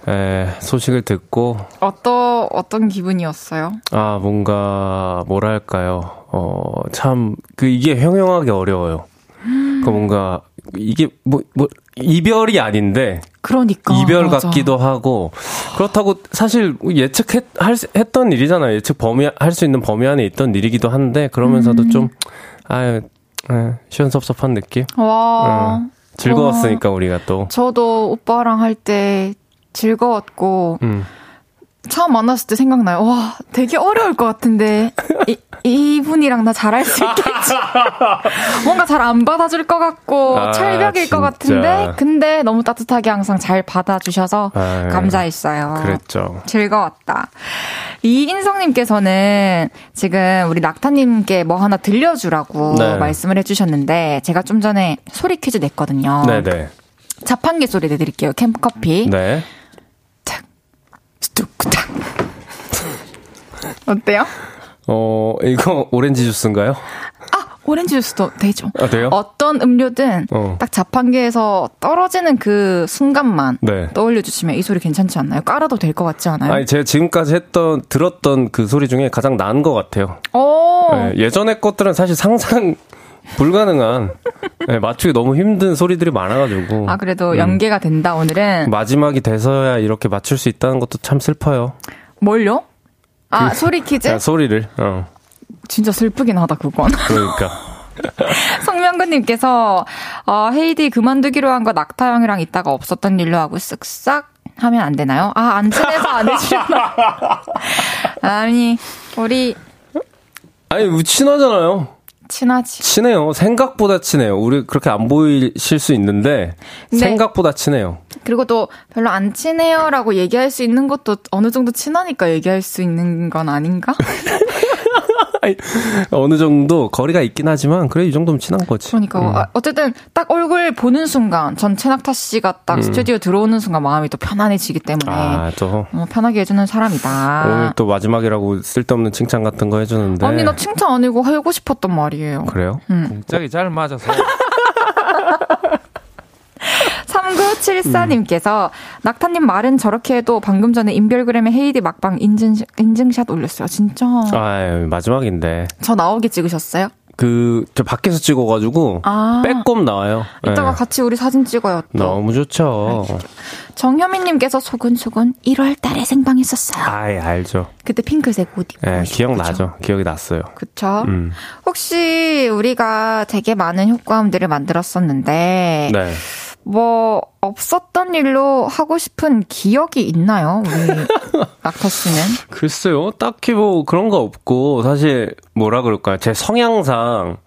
에, 소식을 듣고 어떤 어떤 기분이었어요? 아 뭔가 뭐랄까요 어 참 그 이게 형용하기 어려워요. 그 뭔가 이게 뭐 뭐 이별이 아닌데 그러니까 이별 맞아. 같기도 하고 그렇다고 사실 예측했 할, 수- 했던 일이잖아요. 예측 범위 할 수 있는 범위 안에 있던 일이기도 한데 그러면서도 좀 아유 에, 시원섭섭한 느낌. 와 어, 즐거웠으니까 우리가 또. 저도 오빠랑 할 때 즐거웠고 음. 처음 만났을 때 생각나요. 와 되게 어려울 것 같은데 이, 이분이랑 나 잘할 수 있겠지. 뭔가 잘 안 받아줄 것 같고 아, 철벽일 것 진짜. 같은데 근데 너무 따뜻하게 항상 잘 받아주셔서 아유, 감사했어요. 그랬죠. 즐거웠다. 이인성님께서는 지금 우리 낙타님께 뭐 하나 들려주라고 네. 말씀을 해주셨는데 제가 좀 전에 소리 퀴즈 냈거든요. 네네. 자판기 소리 내드릴게요. 캠프커피. 네. 뚝딱. 어때요? 어, 이거 오렌지 주스인가요? 아, 오렌지 주스도 되죠. 아, 돼요? 어떤 음료든 어. 딱 자판기에서 떨어지는 그 순간만 네. 떠올려 주시면 이 소리 괜찮지 않나요? 깔아도 될 것 같지 않아요? 아니, 제가 지금까지 했던, 들었던 그 소리 중에 가장 나은 것 같아요. 오, 네, 예전의 것들은 사실 상상 불가능한, 네, 맞추기 너무 힘든 소리들이 많아가지고. 아, 그래도 음. 연계가 된다, 오늘은. 마지막이 돼서야 이렇게 맞출 수 있다는 것도 참 슬퍼요. 뭘요? 아, 그- 소리 퀴즈? 그냥 소리를, 어, 진짜 슬프긴 하다, 그건. 그러니까. 성명근님께서, 어, 헤이디 그만두기로 한 거 낙타 형이랑 있다가 없었던 일로 하고 쓱싹 하면 안 되나요? 아, 안 친해서 안 해주셨나? 아니, 우리 아니, 친하잖아요. 친하지. 친해요. 생각보다 친해요. 우리 그렇게 안 보이실 수 있는데, 네. 생각보다 친해요. 그리고 또 별로 안 친해요라고 얘기할 수 있는 것도 어느 정도 친하니까 얘기할 수 있는 건 아닌가? 아니, 어느 정도 거리가 있긴 하지만, 그래, 이 정도면 친한 거지. 그러니까 음. 아, 어쨌든 딱 얼굴 보는 순간 전 최낙타 씨가 딱 스튜디오 들어오는 순간 마음이 또 편안해지기 때문에 음. 아, 또. 어, 편하게 해주는 사람이다. 오늘 또 마지막이라고 쓸데없는 칭찬 같은 거 해주는데. 아니 나 칭찬 아니고 하고 싶었던 말이에요. 그래요? 공짝이 잘 맞아서 3974님께서 낙타님 말은 저렇게 해도 방금 전에 인별그램에 헤이디 막방 인증, 인증샷 올렸어요. 진짜. 아, 마지막인데. 저 나오게 찍으셨어요? 그, 저 밖에서 찍어가지고, 아. 빼꼼 나와요. 이따가 네. 같이 우리 사진 찍어요. 또. 너무 좋죠. 정현미님께서 소근소근 1월 달에 생방했었어요. 아이, 알죠. 그때 핑크색 옷 입고. 예, 기억나죠. 기억이 났어요. 그쵸? 음. 혹시 우리가 되게 많은 효과음들을 만들었었는데, 네. 뭐, 없었던 일로 하고 싶은 기억이 있나요? 우리 낙타 씨는? 글쎄요, 딱히 뭐 그런 거 없고, 사실 뭐라 그럴까요? 제 성향상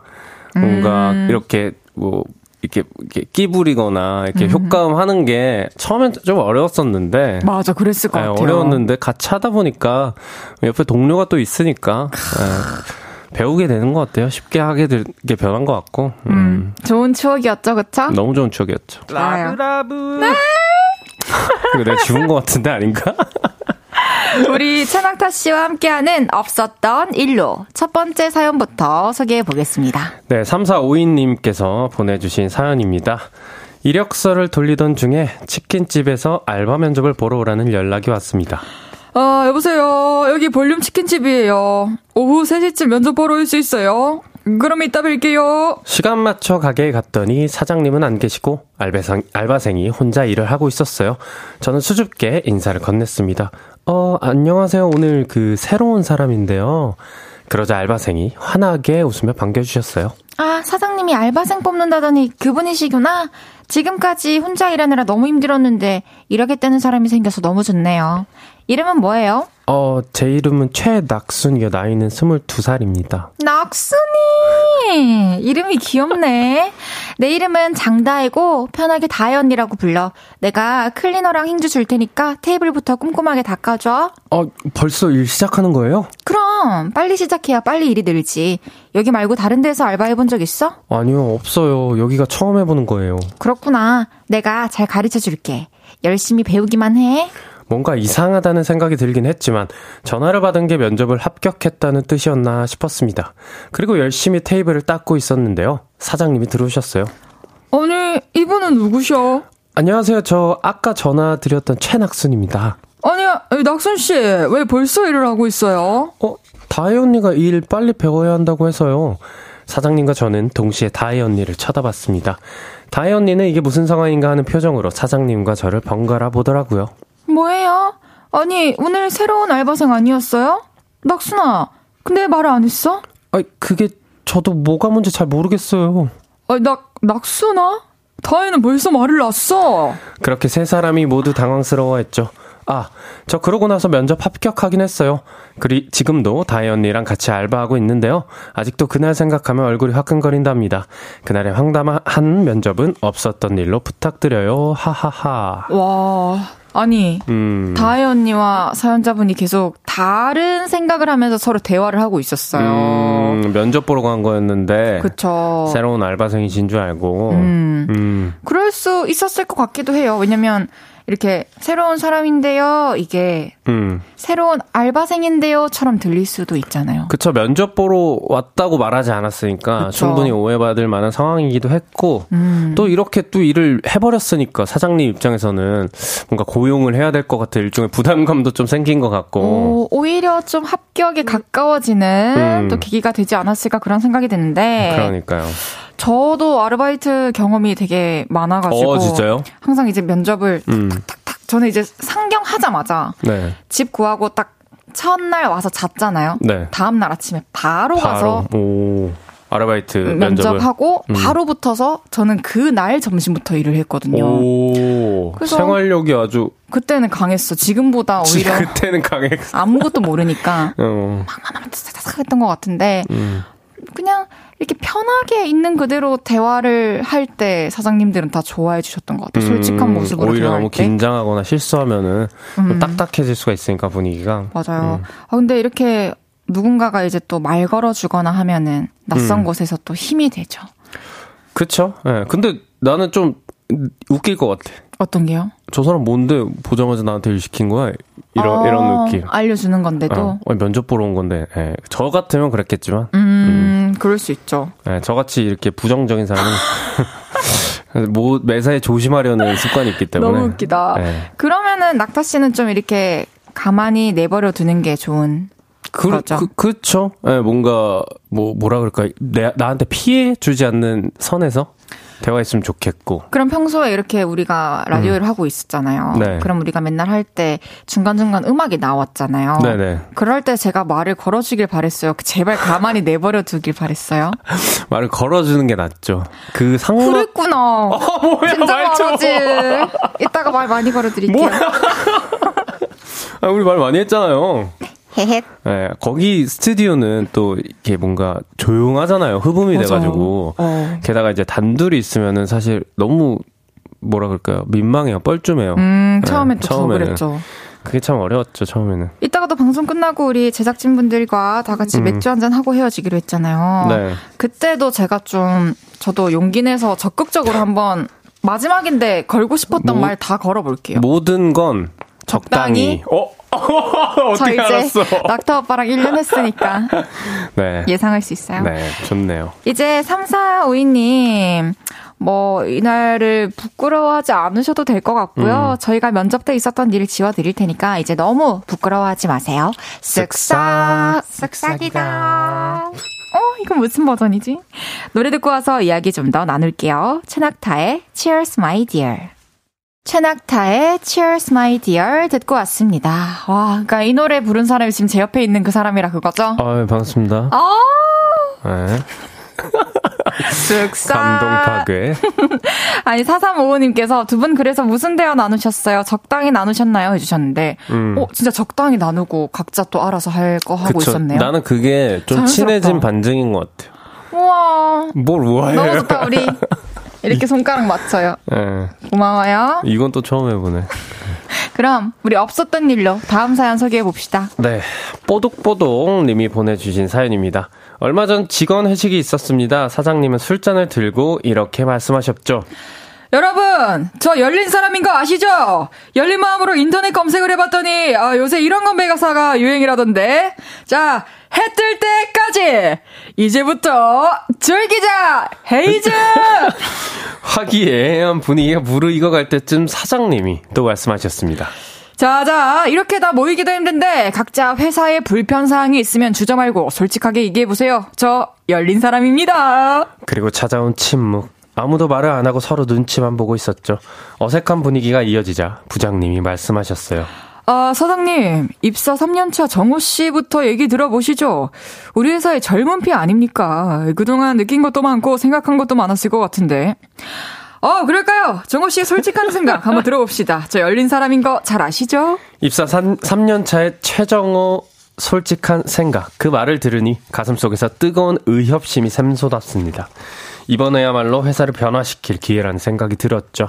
뭔가 음. 이렇게 뭐, 이렇게, 이렇게 끼 부리거나 이렇게 효과음 하는 게 처음엔 좀 어려웠었는데. 맞아, 그랬을 것 예, 같아요. 어려웠는데 같이 하다 보니까 옆에 동료가 또 있으니까 예, 배우게 되는 것 같아요. 쉽게 하게 되게 변한 것 같고. 음, 좋은 추억이었죠, 그쵸? 너무 좋은 추억이었죠. 좋아요. 이거 내가 지운 것 같은데 아닌가? 우리 최낙타 씨와 함께하는 없었던 일로 첫 번째 사연부터 소개해 보겠습니다. 네, 3452님께서 보내주신 사연입니다. 이력서를 돌리던 중에 치킨집에서 알바 면접을 보러 오라는 연락이 왔습니다. 아, 여보세요. 여기 볼륨 치킨집이에요. 오후 3시쯤 면접 보러 올 수 있어요? 그럼 이따 뵐게요. 시간 맞춰 가게에 갔더니 사장님은 안 계시고 알바생, 알바생이 혼자 일을 하고 있었어요. 저는 수줍게 인사를 건넸습니다. 어, 안녕하세요. 오늘 그 새로운 사람인데요. 그러자 알바생이 환하게 웃으며 반겨주셨어요. 아, 사장님이 알바생 뽑는다더니 그분이시구나. 지금까지 혼자 일하느라 너무 힘들었는데 일하겠다는 사람이 생겨서 너무 좋네요. 이름은 뭐예요? 어, 제 이름은 최낙순이요. 나이는 22살입니다. 낙순이! 이름이 귀엽네. 내 이름은 장다혜고 편하게 다혜 언니라고 불러. 내가 클리너랑 흰주 줄 테니까 테이블부터 꼼꼼하게 닦아줘. 어, 벌써 일 시작하는 거예요? 그럼 빨리 시작해야 빨리 일이 늘지. 여기 말고 다른 데서 알바해 본 적 있어? 아니요, 없어요. 여기가 처음 해보는 거예요. 그렇구나. 내가 잘 가르쳐 줄게. 열심히 배우기만 해. 뭔가 이상하다는 생각이 들긴 했지만 전화를 받은 게 면접을 합격했다는 뜻이었나 싶었습니다. 그리고 열심히 테이블을 닦고 있었는데요. 사장님이 들어오셨어요. 아니, 이분은 누구셔? 안녕하세요. 저 아까 전화 드렸던 최낙순입니다. 아니야, 낙순 씨, 왜 벌써 일을 하고 있어요? 어, 다혜 언니가 일 빨리 배워야 한다고 해서요. 사장님과 저는 동시에 다혜 언니를 쳐다봤습니다. 다혜 언니는 이게 무슨 상황인가 하는 표정으로 사장님과 저를 번갈아 보더라고요. 뭐예요? 아니, 오늘 새로운 알바생 아니었어요? 낙순아, 근데 말 안 했어? 아, 그게 저도 뭐가 뭔지 잘 모르겠어요. 아, 낙, 낙순아? 다혜는 벌써 말을 놨어. 그렇게 세 사람이 모두 당황스러워했죠. 아, 저 그러고 나서 면접 합격하긴 했어요. 그리 지금도 다혜 언니랑 같이 알바하고 있는데요. 아직도 그날 생각하면 얼굴이 화끈거린답니다. 그날의 황당한 면접은 없었던 일로 부탁드려요. 하하하. 와, 아니, 음. 다혜 언니와 사연자분이 계속 다른 생각을 하면서 서로 대화를 하고 있었어요. 음, 면접 보러 간 거였는데 그쵸. 새로운 알바생이신 줄 알고. 음. 음. 그럴 수 있었을 것 같기도 해요. 왜냐면, 이렇게, 새로운 사람인데요. 이게, 음. 새로운 알바생인데요처럼 들릴 수도 있잖아요. 그쵸, 면접 보러 왔다고 말하지 않았으니까 그쵸. 충분히 오해받을 만한 상황이기도 했고, 음. 또 이렇게 또 일을 해버렸으니까 사장님 입장에서는 뭔가 고용을 해야 될 것 같은 일종의 부담감도 좀 생긴 것 같고, 오, 오히려 좀 합격에 가까워지는 음. 또 계기가 되지 않았을까 그런 생각이 드는데. 그러니까요. 저도 아르바이트 경험이 되게 많아가지고. 어, 진짜요? 항상 이제 면접을 음. 탁, 저는 이제 상경 하자마자 네. 집 구하고 딱 첫날 와서 잤잖아요. 네. 다음 날 아침에 바로, 가서 바로, 오, 아르바이트. 면접하고 음. 바로 붙어서 저는 그 날 점심부터 일을 했거든요. 오, 그래서- 생활력이 아주, 그때는 강했어. 지금보다 오히려 그때는 강해. 아무것도 모르니까 어, 싹싹 했던 것 같은데 음. 그냥 이렇게 편하게 있는 그대로 대화를 할 때 사장님들은 다 좋아해 주셨던 것 같아요. 솔직한 음, 모습으로 오히려 너무 때. 긴장하거나 실수하면은 좀 음. 딱딱해질 수가 있으니까 분위기가. 맞아요. 음. 아, 근데 이렇게 누군가가 이제 또 말 걸어주거나 하면은 낯선 음. 곳에서 또 힘이 되죠. 그쵸? 예. 근데 나는 좀 웃길 것 같아. 어떤 게요? 저 사람 뭔데 보자마자 나한테 일 시킨 거야? 이런, 어, 이런 느낌. 알려주는 건데 도. 어, 아니, 면접 보러 온 건데, 예. 저 같으면 그랬겠지만, 음, 그럴 수 있죠. 예, 저같이 이렇게 부정적인 사람은, 뭐, 매사에 조심하려는 습관이 있기 때문에. 너무 웃기다. 예. 그러면은 낙타 씨는 좀 이렇게 가만히 내버려 두는 게 좋은 그, 거죠. 그, 그쵸. 예, 뭔가, 뭐, 뭐라 그럴까. 내, 나한테 피해 주지 않는 선에서 대화 있으면 좋겠고. 그럼 평소에 이렇게 우리가 라디오를 하고 있었잖아요. 네. 그럼 우리가 맨날 할 때 중간중간 음악이 나왔잖아요. 네네. 그럴 때 제가 말을 걸어주길 바랬어요. 제발 가만히 내버려 두길 바랬어요. 말을 걸어주는 게 낫죠. 그 상황. 그랬구나. 뭐야, 진짜 말 좀. 말하지. 이따가 말 많이 걸어드릴게요. 아, 우리 말 많이 했잖아요. 네, 거기 스튜디오는 또 이렇게 뭔가 조용하잖아요. 흡음이 맞아. 돼가지고. 어. 게다가 이제 단둘이 있으면은 사실 너무 뭐라 그럴까요? 민망해요. 뻘쭘해요. 음, 네, 처음엔 또더 처음에는. 그랬죠. 그게 참 어려웠죠, 처음에는. 이따가도 방송 끝나고 우리 제작진 분들과 다 같이 맥주 한 잔 하고 헤어지기로 했잖아요. 음. 네. 그때도 제가 좀 저도 용기 내서 적극적으로 한번 마지막인데 걸고 싶었던 뭐- 말다 걸어볼게요. 모든 건 적당히. 적당히? 어? 저 어떻게 이제 알았어? 낙타 오빠랑 1년 했으니까 네. 예상할 수 있어요. 네, 좋네요. 이제 3452님, 뭐, 이날을 부끄러워하지 않으셔도 될 것 같고요. 음. 저희가 면접 때 있었던 일을 지워드릴 테니까 이제 너무 부끄러워하지 마세요. 쓱싹, 쓱싹이다. 어, 이건 무슨 버전이지? 노래 듣고 와서 이야기 좀 더 나눌게요. 최낙타의 Cheers My Dear. 최낙타의 Cheers My Dear 듣고 왔습니다. 와, 그러니까 이 노래 부른 사람이 지금 제 옆에 있는 그 사람이라 그거죠? 아, 반갑습니다. 아, 네. 감동 파괴. 아니 4355님께서 두 분 그래서 무슨 대화 나누셨어요? 적당히 나누셨나요? 해주셨는데 음. 어 진짜 적당히 나누고 각자 또 알아서 할 거 하고 그쵸. 있었네요. 나는 그게 좀 자연스럽다. 친해진 반증인 것 같아요. 우와 뭘 우아해요? 너무 좋다 우리 이렇게 손가락 맞춰요. 네. 고마워요. 이건 또 처음 해보네. 그럼 우리 없었던 일로 다음 사연 소개해 봅시다. 네. 뽀독뽀독 님이 보내주신 사연입니다. 얼마 전 직원 회식이 있었습니다. 사장님은 술잔을 들고 이렇게 말씀하셨죠. 여러분, 저 열린 사람인 거 아시죠? 열린 마음으로 인터넷 검색을 해봤더니, 아, 요새 이런 건배 가사가 유행이라던데. 자, 해 뜰 때까지! 이제부터 즐기자! 헤이즈! 화기애애한 분위기가 무르익어갈 때쯤 사장님이 또 말씀하셨습니다. 자, 자, 이렇게 다 모이기도 힘든데, 각자 회사에 불편 사항이 있으면 주저 말고 솔직하게 얘기해 보세요. 저, 열린 사람입니다. 그리고 찾아온 침묵. 아무도 말을 안 하고 서로 눈치만 보고 있었죠. 어색한 분위기가 이어지자 부장님이 말씀하셨어요. 아, 사장님, 입사 3년차 정호 씨부터 얘기 들어보시죠. 우리 회사의 젊은 피 아닙니까? 그동안 느낀 것도 많고 생각한 것도 많았을 것 같은데. 어, 그럴까요? 정호 씨의 솔직한 생각 한번 들어봅시다. 저 열린 사람인 거 잘 아시죠? 입사 3, 3년 차의 최정호 솔직한 생각. 그 말을 들으니 가슴속에서 뜨거운 의협심이 샘솟았습니다. 이번에야말로 회사를 변화시킬 기회라는 생각이 들었죠.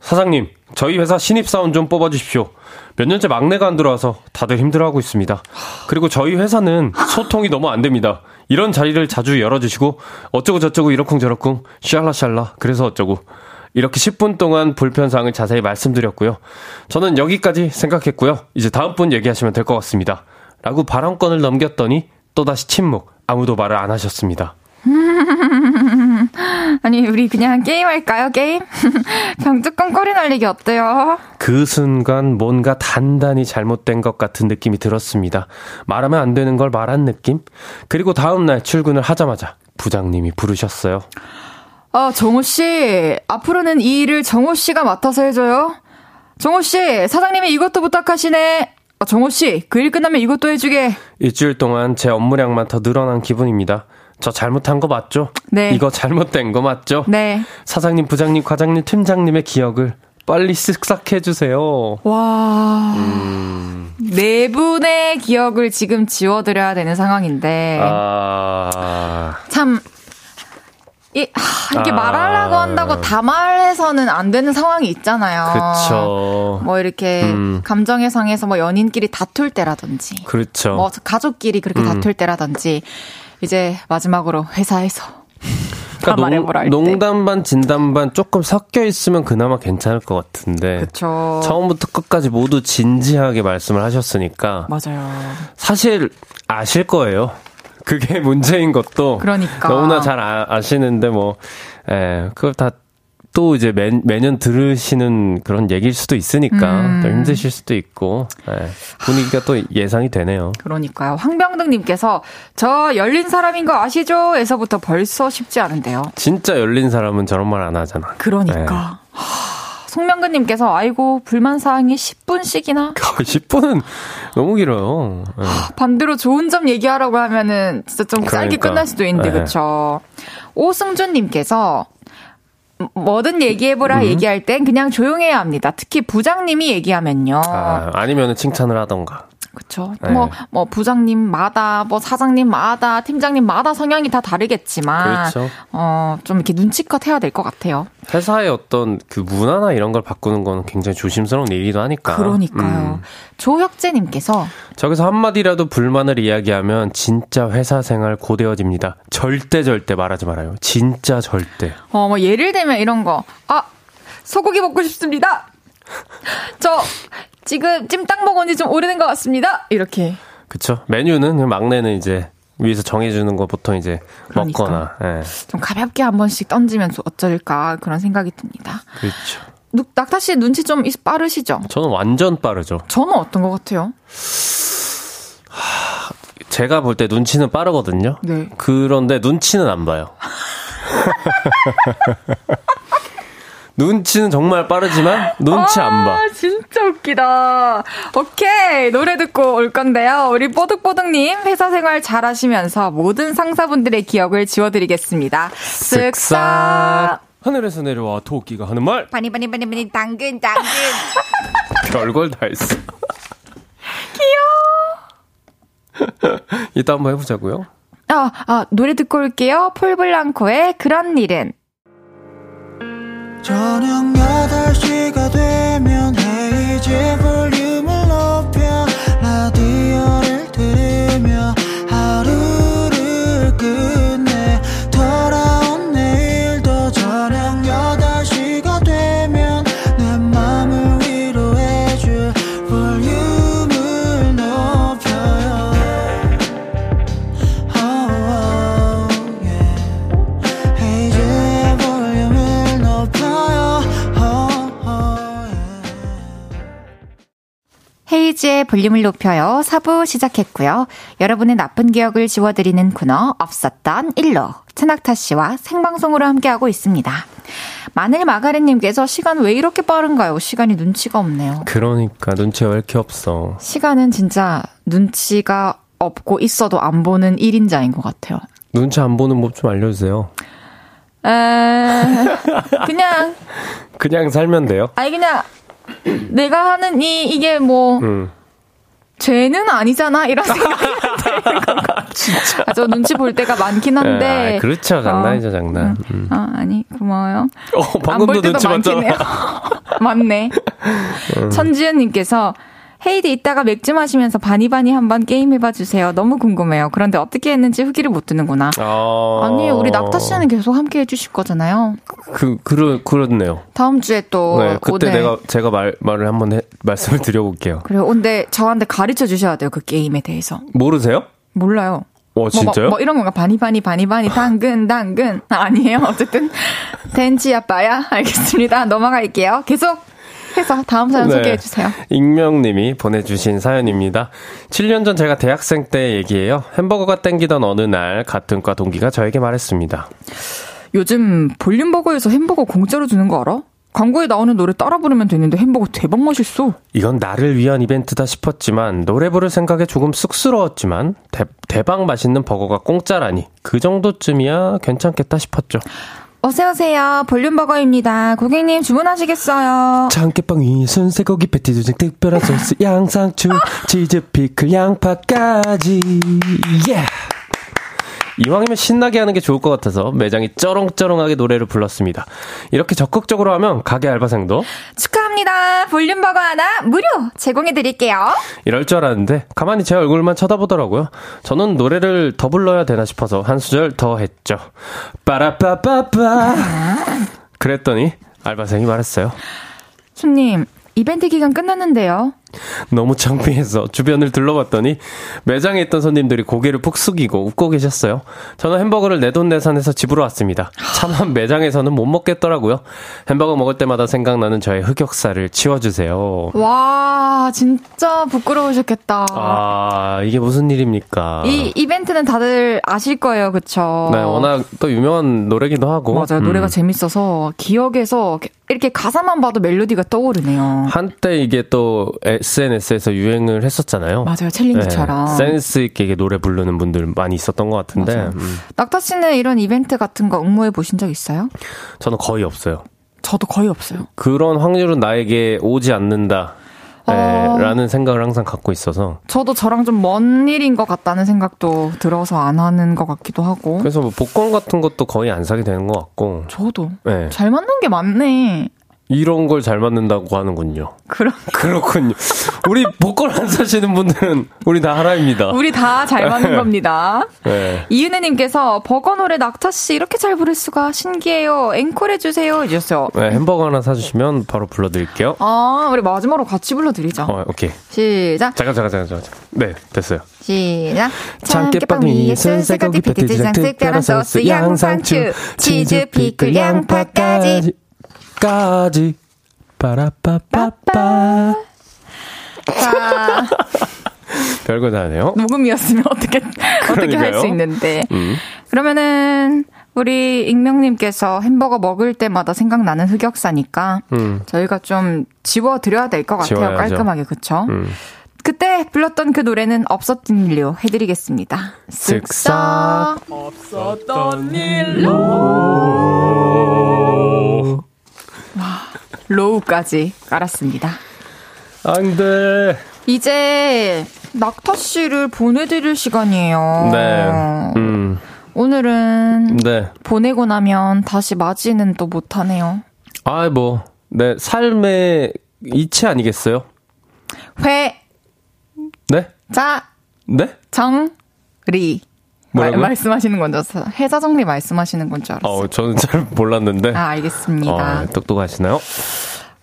사장님, 저희 회사 신입사원 좀 뽑아주십시오. 몇 년째 막내가 안 들어와서 다들 힘들어하고 있습니다. 그리고 저희 회사는 소통이 너무 안 됩니다. 이런 자리를 자주 열어주시고 어쩌고 저쩌고 이러쿵저러쿵 샬라샬라 그래서 어쩌고 이렇게 10분 동안 불편사항을 자세히 말씀드렸고요. 저는 여기까지 생각했고요. 이제 다음 분 얘기하시면 될 것 같습니다. 라고 발언권을 넘겼더니 또다시 침묵. 아무도 말을 안 하셨습니다. 아니 우리 그냥 게임할까요 게임? 병뚜껑 꼬리 날리기 어때요? 그 순간 뭔가 단단히 잘못된 것 같은 느낌이 들었습니다. 말하면 안 되는 걸 말한 느낌? 그리고 다음날 출근을 하자마자 부장님이 부르셨어요. 아, 정호 씨, 앞으로는 이 일을 정호 씨가 맡아서 해줘요. 정호 씨, 사장님이 이것도 부탁하시네. 아, 정호 씨, 그 일 끝나면 이것도 해주게. 일주일 동안 제 업무량만 더 늘어난 기분입니다. 저 잘못한 거 맞죠? 네. 이거 잘못된 거 맞죠? 네. 사장님, 부장님, 과장님, 팀장님의 기억을 빨리 쓱싹 해주세요. 와. 음. 네 분의 기억을 지금 지워드려야 되는 상황인데 아, 참. 이, 하, 이렇게 아. 말하려고 한다고 다 말해서는 안 되는 상황이 있잖아요. 그쵸. 뭐 이렇게 음. 감정 해상에서 뭐 연인끼리 다툴 때라든지, 그렇죠. 뭐 가족끼리 그렇게 음. 다툴 때라든지, 이제 마지막으로 회사에서 다 그러니까 농, 때. 농담 반 진담 반 조금 섞여 있으면 그나마 괜찮을 것 같은데 그쵸. 처음부터 끝까지 모두 진지하게 말씀을 하셨으니까 맞아요. 사실 아실 거예요. 그게 문제인 것도 그러니까. 너무나 잘 아, 시는데 뭐, 예, 그걸 다 또 이제 매, 매년 들으시는 그런 얘기일 수도 있으니까 음. 또 힘드실 수도 있고 예, 분위기가 또 예상이 되네요. 그러니까요. 황병등님께서 저 열린 사람인 거 아시죠? 에서부터 벌써 쉽지 않은데요. 진짜 열린 사람은 저런 말 안 하잖아. 그러니까. 하, 송명근님께서 아이고 불만 사항이 10분씩이나 거의 10분은 너무 길어요. 예. 반대로 좋은 점 얘기하라고 하면은 진짜 좀 짧게 그러니까. 끝날 수도 있는데 네. 그쵸 오승준님께서 뭐든 얘기해보라 음. 얘기할 땐 그냥 조용해야 합니다. 특히 부장님이 얘기하면요. 아, 아니면 칭찬을 하던가. 그쵸. 네. 뭐, 뭐, 부장님마다, 뭐, 사장님마다, 팀장님마다 성향이 다 다르겠지만, 그렇죠. 어, 좀 이렇게 눈치껏 해야 될 것 같아요. 회사의 어떤 그 문화나 이런 걸 바꾸는 건 굉장히 조심스러운 일이기도 하니까. 그러니까요. 음. 조혁재님께서, 저기서 한마디라도 불만을 이야기하면 진짜 회사 생활 고되어집니다. 절대 절대 말하지 말아요. 진짜 절대. 어, 뭐, 예를 들면 이런 거, 아, 소고기 먹고 싶습니다! 저, 지금 찜닭 먹은 지 좀 오래된 것 같습니다! 이렇게. 그쵸? 메뉴는 막내는 이제 위에서 정해주는 거 보통 이제 그러니까. 먹거나. 예. 좀 가볍게 한 번씩 던지면 어쩔까, 그런 생각이 듭니다. 그렇죠. 누- 낙타 씨 눈치 좀 있- 빠르시죠? 저는 완전 빠르죠. 저는 어떤 것 같아요? 제가 볼 때 눈치는 빠르거든요. 네. 그런데 눈치는 안 봐요. 눈치는 정말 빠르지만 눈치 안 봐. 아, 진짜 웃기다. 오케이. 노래 듣고 올 건데요. 우리 뽀득뽀득님, 회사 생활 잘 하시면서 모든 상사분들의 기억을 지워드리겠습니다. 쓱싹. 하늘에서 내려와 토끼가 하는 말. 바니 바니 바니 바니 당근 당근 별걸 다 했어. 귀여워. 이따 한번 해보자고요. 아, 아, 노래 듣고 올게요. 폴블랑코의 그런 일은. 저녁 8시가 되면 헤이즈 볼륨을 높여 헤이즈의 볼륨을 높여요. 4부 시작했고요. 여러분의 나쁜 기억을 지워드리는 코너 없었던 일로 천낙타 씨와 생방송으로 함께하고 있습니다. 마늘 마가린님께서 시간 왜 이렇게 빠른가요? 시간이 눈치가 없네요. 그러니까 눈치가 왜 이렇게 없어. 시간은 진짜 눈치가 없고 있어도 안 보는 1인자인 것 같아요. 눈치 안 보는 법 좀 알려주세요. 에, 그냥, 그냥 살면 돼요. 아니, 그냥, 내가 하는 이, 이게 뭐, 음. 죄는 아니잖아? 이런 생각이 드는 건가. 진짜. 아, 저 눈치 볼 때가 많긴 한데. 아, 그렇죠. 장난이죠, 장난. 음. 아, 아니, 고마워요. 어, 안 방금도 볼 때도 눈치 많긴 봤잖아. 해요. 맞네. 음. 천지은님께서 헤이드 이따가 맥주 마시면서 바니바니 한번 게임 해봐 주세요. 너무 궁금해요. 그런데 어떻게 했는지 후기를 못 듣는구나. 어... 아니, 우리 낙타 씨는 계속 함께 해주실 거잖아요. 그, 그러, 그렇네요. 다음 주에 또. 네, 그때 오늘. 내가, 제가 말, 말을 한번 해, 말씀을 드려볼게요. 그래요. 근데 저한테 가르쳐 주셔야 돼요. 그 게임에 대해서. 모르세요? 몰라요. 어, 뭐, 진짜요? 뭐, 뭐 이런 건가? 바니바니, 바니바니, 당근, 당근. 아, 아니에요. 어쨌든. 덴치 아빠야. 알겠습니다. 넘어갈게요. 계속 해서 다음 사연 네. 소개해 주세요. 익명님이 보내주신 사연입니다. 7년 전 제가 대학생 때 얘기예요. 햄버거가 땡기던 어느 날 같은 과 동기가 저에게 말했습니다. 요즘 볼륨버거에서 햄버거 공짜로 주는 거 알아? 광고에 나오는 노래 따라 부르면 되는데 햄버거 대박 맛있어. 이건 나를 위한 이벤트다 싶었지만 노래 부를 생각에 조금 쑥스러웠지만 대, 대박 맛있는 버거가 공짜라니 그 정도쯤이야 괜찮겠다 싶었죠. 어서오세요. 볼륨버거입니다. 고객님 주문하시겠어요? 참깨빵 위 순세고기 패티 조직 특별한 소스 양상추 치즈 피클 양파까지 예 이왕이면 신나게 하는 게 좋을 것 같아서 매장이 쩌렁쩌렁하게 노래를 불렀습니다. 이렇게 적극적으로 하면 가게 알바생도 축하 합니다. 볼륨버거 하나 무료 제공해드릴게요. 이럴 줄 알았는데 가만히 제 얼굴만 쳐다보더라고요. 저는 노래를 더 불러야 되나 싶어서 한 수절 더 했죠. 빠라빠빠빠 그랬더니 알바생이 말했어요. 손님, 이벤트 기간 끝났는데요. 너무 창피해서 주변을 둘러봤더니 매장에 있던 손님들이 고개를 푹 숙이고 웃고 계셨어요. 저는 햄버거를 내돈내산해서 집으로 왔습니다. 차마 매장에서는 못 먹겠더라고요. 햄버거 먹을 때마다 생각나는 저의 흑역사를 치워주세요. 와, 진짜 부끄러우셨겠다. 아, 이게 무슨 일입니까? 이 이벤트는 다들 아실 거예요, 그쵸? 네, 워낙 또 유명한 노래기도 하고. 맞아요. 노래가 음. 재밌어서 기억에서 이렇게 가사만 봐도 멜로디가 떠오르네요. 한때 이게 또 SNS에서 유행을 했었잖아요. 맞아요. 챌린지처럼. 네, 센스 있게 노래 부르는 분들 많이 있었던 것 같은데. 음, 낙타 씨는 이런 이벤트 같은 거 응모해 보신 적 있어요? 저는 거의 없어요. 저도 거의 없어요. 그런 확률은 나에게 오지 않는다. 네, 어. 라는 생각을 항상 갖고 있어서 저도 저랑 좀 먼 일인 것 같다는 생각도 들어서 안 하는 것 같기도 하고. 그래서 뭐 복권 같은 것도 거의 안 사게 되는 것 같고 저도 네, 잘 맞는 게 많네. 이런 걸 잘 맞는다고 하는군요. 그럼 그렇군요. 우리 복권 안 사시는 분들은 우리 다 하나입니다. 우리 다 잘 맞는 겁니다. 네. 이은혜님께서 버거 노래 낙타 씨 이렇게 잘 부를 수가 신기해요. 앵콜 해주세요. 해주셨어요. 네, 햄버거 하나 사주시면 바로 불러드릴게요. 아, 우리 마지막으로 같이 불러드리자. 어, 오케이. 시작. 잠깐, 잠깐, 잠깐, 잠깐. 네, 됐어요. 시작. 참깨빵 위에 순세고기 패티지랑 특별한 소스 양상추 치즈 피클 양파까지 까지 빠라빠빠빠 자, 별거 다 하네요. 녹음이었으면 어떻게, 어떻게 할. 수 있는데. 음. 그러면은, 우리 익명님께서 햄버거 먹을 때마다 생각나는 흑역사니까, 음. 저희가 좀 지워드려야 될 것 같아요. 지워야죠. 깔끔하게, 그쵸? 음. 그때 불렀던 그 노래는 없었던 일로 해드리겠습니다. 쓱싹. 없었던 일로. 와, 로우까지 깔았습니다. 안 돼. 이제 낙타 씨를 보내드릴 시간이에요. 네. 음. 오늘은 네. 보내고 나면 다시 맞이는 또 못하네요. 아, 뭐. 네, 삶의 이치 아니겠어요? 회, 네? 자, 네? 정, 리. 말, 뭐라고요? 말씀하시는 건줄 알았어요. 해자 정리 말씀하시는 건 줄 알았어요. 어, 저는 잘 몰랐는데. 아, 알겠습니다. 어, 똑똑하시나요?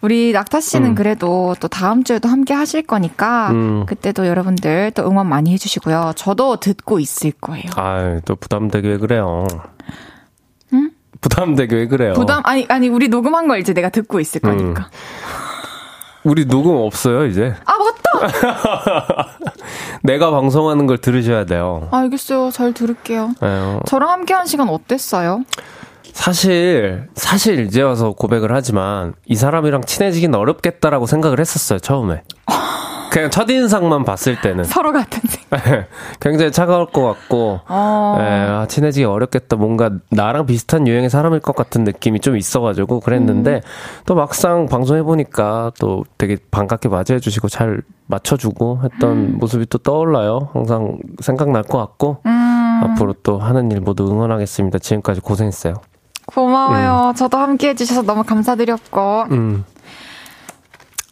우리 낙타 씨는 음. 그래도 또 다음 주에도 함께 하실 거니까 음. 그때도 여러분들 또 응원 많이 해주시고요. 저도 듣고 있을 거예요. 아유, 또 부담되게 왜 그래요? 응? 부담되게 왜 그래요? 부담 아니 아니 우리 녹음한 걸 이제 내가 듣고 있을 음. 거니까. 우리 녹음 없어요, 이제. 아 맞다. 내가 방송하는 걸 들으셔야 돼요. 알겠어요. 잘 들을게요. 예, 저랑 함께 한 시간 어땠어요? 사실, 사실 이제 와서 고백을 하지만 이 사람이랑 친해지긴 어렵겠다라고 생각을 했었어요, 처음에. 그냥 첫인상만 봤을 때는. 서로 같은 생각. 굉장히 차가울 것 같고, 어. 예, 아, 친해지기 어렵겠다. 뭔가 나랑 비슷한 유형의 사람일 것 같은 느낌이 좀 있어가지고 그랬는데, 음. 또 막상 방송해 보니까 또 되게 반갑게 맞이해 주시고 잘 맞춰주고 했던 음. 모습이 또 떠올라요. 항상 생각날 것 같고, 음, 앞으로 또 하는 일 모두 응원하겠습니다. 지금까지 고생했어요. 고마워요. 저도 함께 해주셔서 너무 감사드렸고. 음.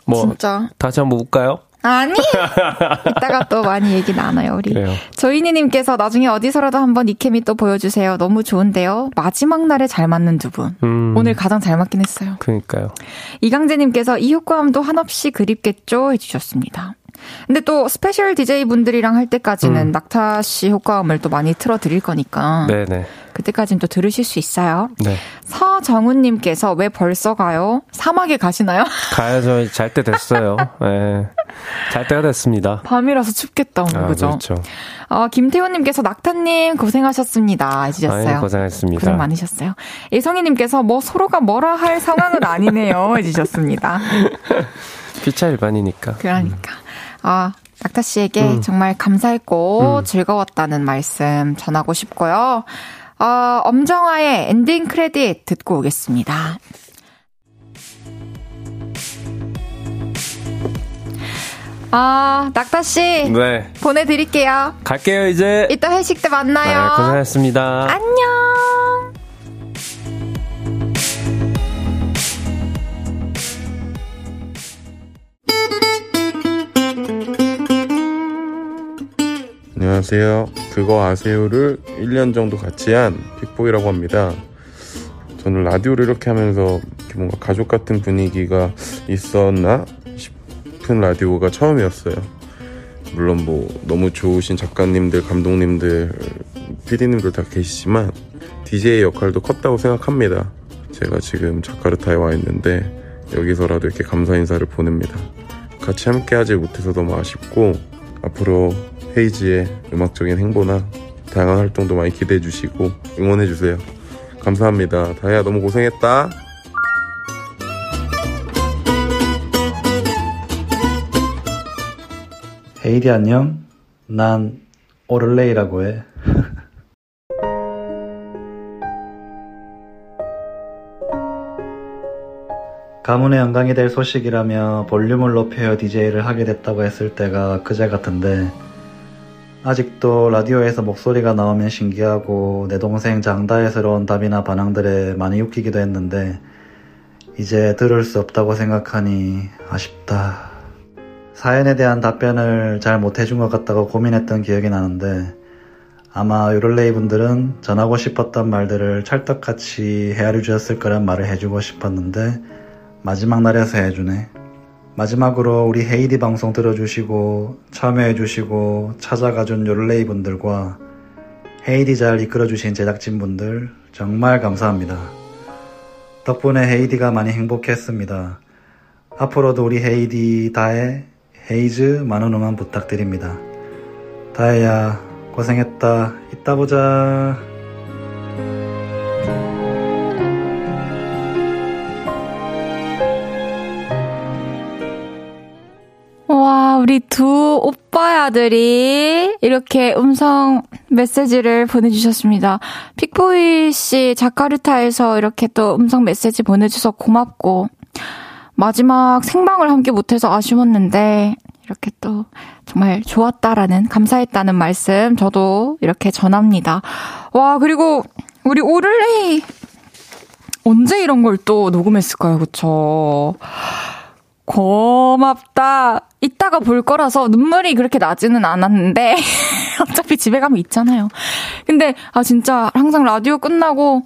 뭐, 진짜. 다시 한번 볼까요? 아니! 이따가 또 많이 얘기 나눠요, 우리. 그래요. 조이니님께서 나중에 어디서라도 한번 이 케미 또 보여주세요. 너무 좋은데요. 마지막 날에 잘 맞는 두 분. 음. 오늘 가장 잘 맞긴 했어요. 그니까요. 이강재님께서 이 효과음도 한없이 그립겠죠? 해주셨습니다. 근데 또 스페셜 DJ 분들이랑 할 때까지는 음. 낙타 씨 효과음을 또 많이 틀어 드릴 거니까. 네네. 그때까지는 또 들으실 수 있어요. 네. 서정훈 님께서 왜 벌써 가요? 사막에 가시나요? 가야죠. 잘 때 됐어요. 예. 잘 때가 됐습니다. 밤이라서 춥겠다, 오늘. 아, 그죠? 그렇죠. 어, 김태훈 님께서 낙타 님 고생하셨습니다. 해주셨어요. 고생하셨습니다. 고생 많으셨어요. 예성희 님께서 뭐 서로가 뭐라 할 상황은 아니네요. 해주셨습니다. 피차 일반이니까. 그러니까. 아, 낙타 씨에게 음. 정말 감사했고 음. 즐거웠다는 말씀 전하고 싶고요. 어, 엄정화의 엔딩 크레딧 듣고 오겠습니다. 아, 낙타 씨 네. 보내 드릴게요. 갈게요, 이제. 이따 회식 때 만나요. 네, 고생하셨습니다. 안녕. 안녕하세요. 그거 아세요를 1년 정도 같이 한 픽보이라고 합니다. 저는 라디오를 이렇게 하면서 이렇게 뭔가 가족 같은 분위기가 있었나 싶은 라디오가 처음이었어요. 물론 뭐 너무 좋으신 작가님들, 감독님들, PD님들 다 계시지만 DJ의 역할도 컸다고 생각합니다. 제가 지금 자카르타에 와 있는데 여기서라도 이렇게 감사 인사를 보냅니다. 같이 함께 하지 못해서 너무 아쉽고 앞으로 헤이지의 음악적인 행보나 다양한 활동도 많이 기대해 주시고 응원해 주세요. 감사합니다. 다혜야 너무 고생했다. 헤이디 안녕. 난 오를레이라고 해. 가문의 영광이 될 소식이라며 볼륨을 높여 DJ를 하게 됐다고 했을 때가 그제 같은데 아직도 라디오에서 목소리가 나오면 신기하고 내 동생 장다혜스러운 답이나 반항들에 많이 웃기기도 했는데 이제 들을 수 없다고 생각하니 아쉽다. 사연에 대한 답변을 잘 못해준 것 같다고 고민했던 기억이 나는데 아마 요럴레이 분들은 전하고 싶었던 말들을 찰떡같이 헤아려 주셨을 거란 말을 해주고 싶었는데 마지막 날에서 해주네. 마지막으로 우리 헤이디 방송 들어주시고 참여해주시고 찾아가준 요럴레이 분들과 헤이디 잘 이끌어주신 제작진분들 정말 감사합니다. 덕분에 헤이디가 많이 행복했습니다. 앞으로도 우리 헤이디 다혜 헤이즈 많은 응원 부탁드립니다. 다혜야 고생했다. 이따 보자. 우리 두 오빠야들이 이렇게 음성 메시지를 보내주셨습니다. 픽보이 씨 자카르타에서 이렇게 또 음성 메시지 보내주셔서 고맙고, 마지막 생방을 함께 못해서 아쉬웠는데, 이렇게 또 정말 좋았다라는, 감사했다는 말씀 저도 이렇게 전합니다. 와, 그리고 우리 오를레이, 언제 이런 걸 또 녹음했을까요? 그쵸? 고맙다. 이따가 볼 거라서 눈물이 그렇게 나지는 않았는데, 어차피 집에 가면 있잖아요. 근데, 아, 진짜 항상 라디오 끝나고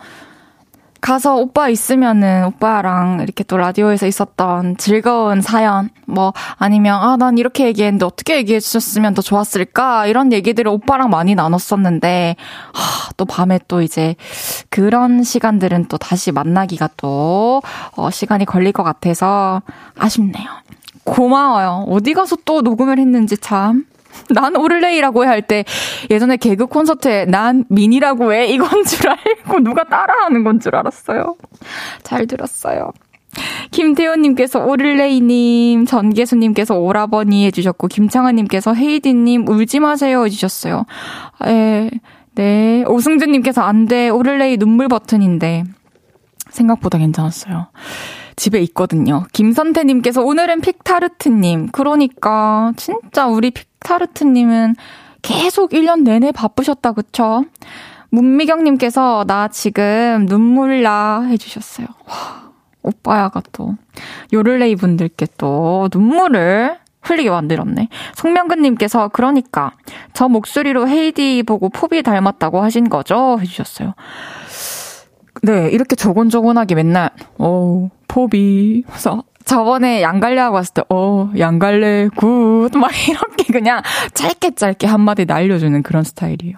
가서 오빠 있으면은 오빠랑 이렇게 또 라디오에서 있었던 즐거운 사연, 뭐, 아니면, 아, 난 이렇게 얘기했는데 어떻게 얘기해 주셨으면 더 좋았을까? 이런 얘기들을 오빠랑 많이 나눴었는데, 하, 또 밤에 또 이제 그런 시간들은 또 다시 만나기가 또, 어, 시간이 걸릴 것 같아서 아쉽네요. 고마워요. 어디 가서 또 녹음을 했는지 참. 난 오를레이라고 해할때 예전에 개그 콘서트에 난 민이라고 해 이건 줄 알고 누가 따라하는 건 줄 알았어요. 잘 들었어요. 김태호님께서 오를레이님, 전계수님께서 오라버니 해주셨고, 김창아님께서 헤이디님 울지 마세요 해주셨어요. 에, 네. 오승준님께서 안 돼, 오를레이 눈물 버튼인데. 생각보다 괜찮았어요. 집에 있거든요. 김선태님께서 오늘은 픽타르트님. 그러니까, 진짜 우리 픽 타르트님은 계속 1년 내내 바쁘셨다, 그쵸? 문미경님께서 나 지금 눈물 나 해주셨어요. 와, 오빠야가 또, 요를레이 분들께 또 눈물을 흘리게 만들었네. 송명근님께서 그러니까 저 목소리로 헤이디 보고 포비 닮았다고 하신 거죠? 해주셨어요. 네, 이렇게 조곤조곤하게 맨날, 어 포비. 그래서 저번에 양갈래 하고 왔을 때, 어, 양갈래, good. 막 이렇게 그냥 짧게 짧게 한마디 날려주는 그런 스타일이에요.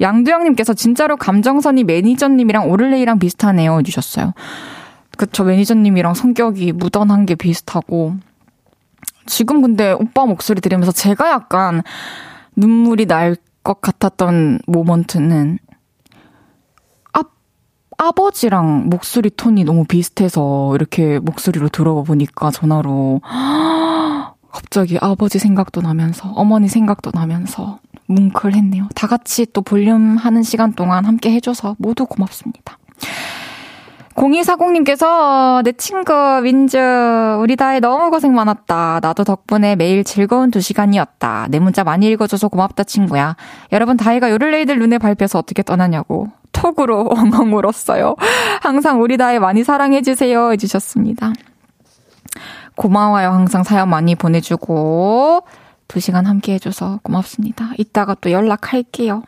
양두영님께서 진짜로 감정선이 매니저님이랑 오를레이랑 비슷하네요. 해주셨어요. 그쵸, 매니저님이랑 성격이 무던한 게 비슷하고. 지금 근데 오빠 목소리 들으면서 제가 약간 눈물이 날 것 같았던 모먼트는 아버지랑 목소리 톤이 너무 비슷해서 이렇게 목소리로 들어보니까 전화로 갑자기 아버지 생각도 나면서 어머니 생각도 나면서 뭉클했네요. 다 같이 또 볼륨 하는 시간 동안 함께 해줘서 모두 고맙습니다. 0240님께서 내 친구 민주 우리 다혜 너무 고생 많았다. 나도 덕분에 매일 즐거운 두 시간이었다. 내 문자 많이 읽어줘서 고맙다 친구야. 여러분 다혜가 요를레이들 눈에 밟혀서 어떻게 떠나냐고 톡으로 엉엉 울었어요. 항상 우리 다혜 많이 사랑해주세요. 해주셨습니다. 고마워요. 항상 사연 많이 보내주고, 두 시간 함께 해줘서 고맙습니다. 이따가 또 연락할게요.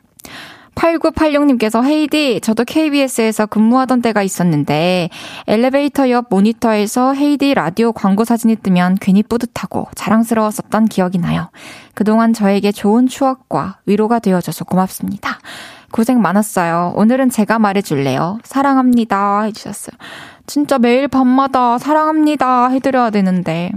8986님께서 헤이디, 저도 KBS에서 근무하던 때가 있었는데 엘리베이터 옆 모니터에서 헤이디 라디오 광고 사진이 뜨면 괜히 뿌듯하고 자랑스러웠었던 기억이 나요. 그동안 저에게 좋은 추억과 위로가 되어줘서 고맙습니다. 고생 많았어요. 오늘은 제가 말해줄래요. 사랑합니다. 해주셨어요. 진짜 매일 밤마다 사랑합니다. 해드려야 되는데.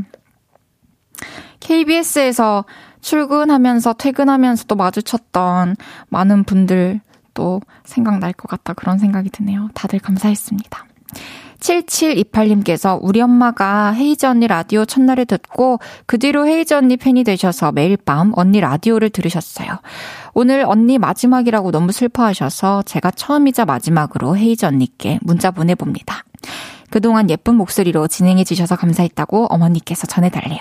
KBS에서 출근하면서 퇴근하면서도 마주쳤던 많은 분들 또 생각날 것 같다 그런 생각이 드네요. 다들 감사했습니다. 7728님께서 우리 엄마가 헤이즈 언니 라디오 첫날에 듣고 그 뒤로 헤이즈 언니 팬이 되셔서 매일 밤 언니 라디오를 들으셨어요. 오늘 언니 마지막이라고 너무 슬퍼하셔서 제가 처음이자 마지막으로 헤이즈 언니께 문자 보내봅니다. 그동안 예쁜 목소리로 진행해 주셔서 감사했다고 어머니께서 전해달래요.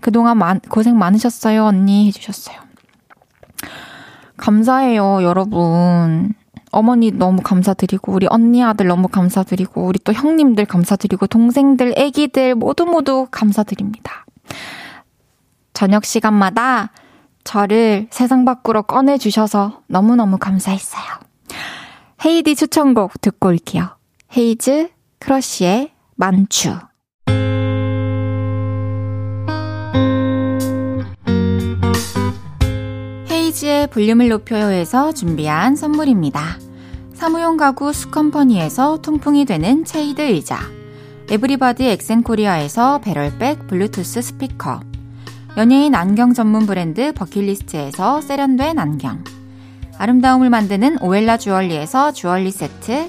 그동안 만, 고생 많으셨어요, 언니 해주셨어요. 감사해요, 여러분. 어머니 너무 감사드리고, 우리 언니 아들 너무 감사드리고, 우리 또 형님들 감사드리고, 동생들, 애기들 모두 모두 감사드립니다. 저녁 시간마다 저를 세상 밖으로 꺼내 주셔서 너무너무 감사했어요. 헤이디 추천곡 듣고 올게요. 헤이즈 크러쉬의 만추. 헤이즈의 볼륨을 높여요에서 준비한 선물입니다. 사무용 가구 수컴퍼니에서 통풍이 되는 체이드 의자. Everybody 엑센코리아에서 배럴백 블루투스 스피커. 연예인 안경 전문 브랜드 버킷리스트에서 세련된 안경. 아름다움을 만드는 오엘라 주얼리에서 주얼리 세트.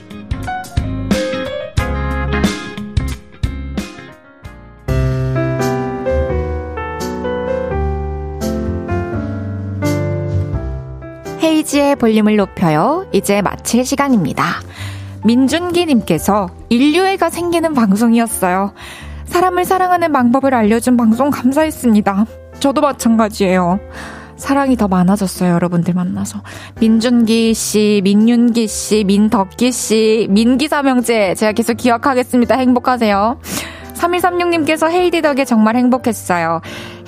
헤이지의 볼륨을 높여요. 이제 마칠 시간입니다. 민준기님께서 인류애가 생기는 방송이었어요. 사람을 사랑하는 방법을 알려준 방송 감사했습니다. 저도 마찬가지예요. 사랑이 더 많아졌어요, 여러분들 만나서. 민준기 씨, 민윤기 씨, 민덕기 씨, 민기사명제 제가 계속 기억하겠습니다. 행복하세요. 3136님께서 헤이디 덕에 정말 행복했어요.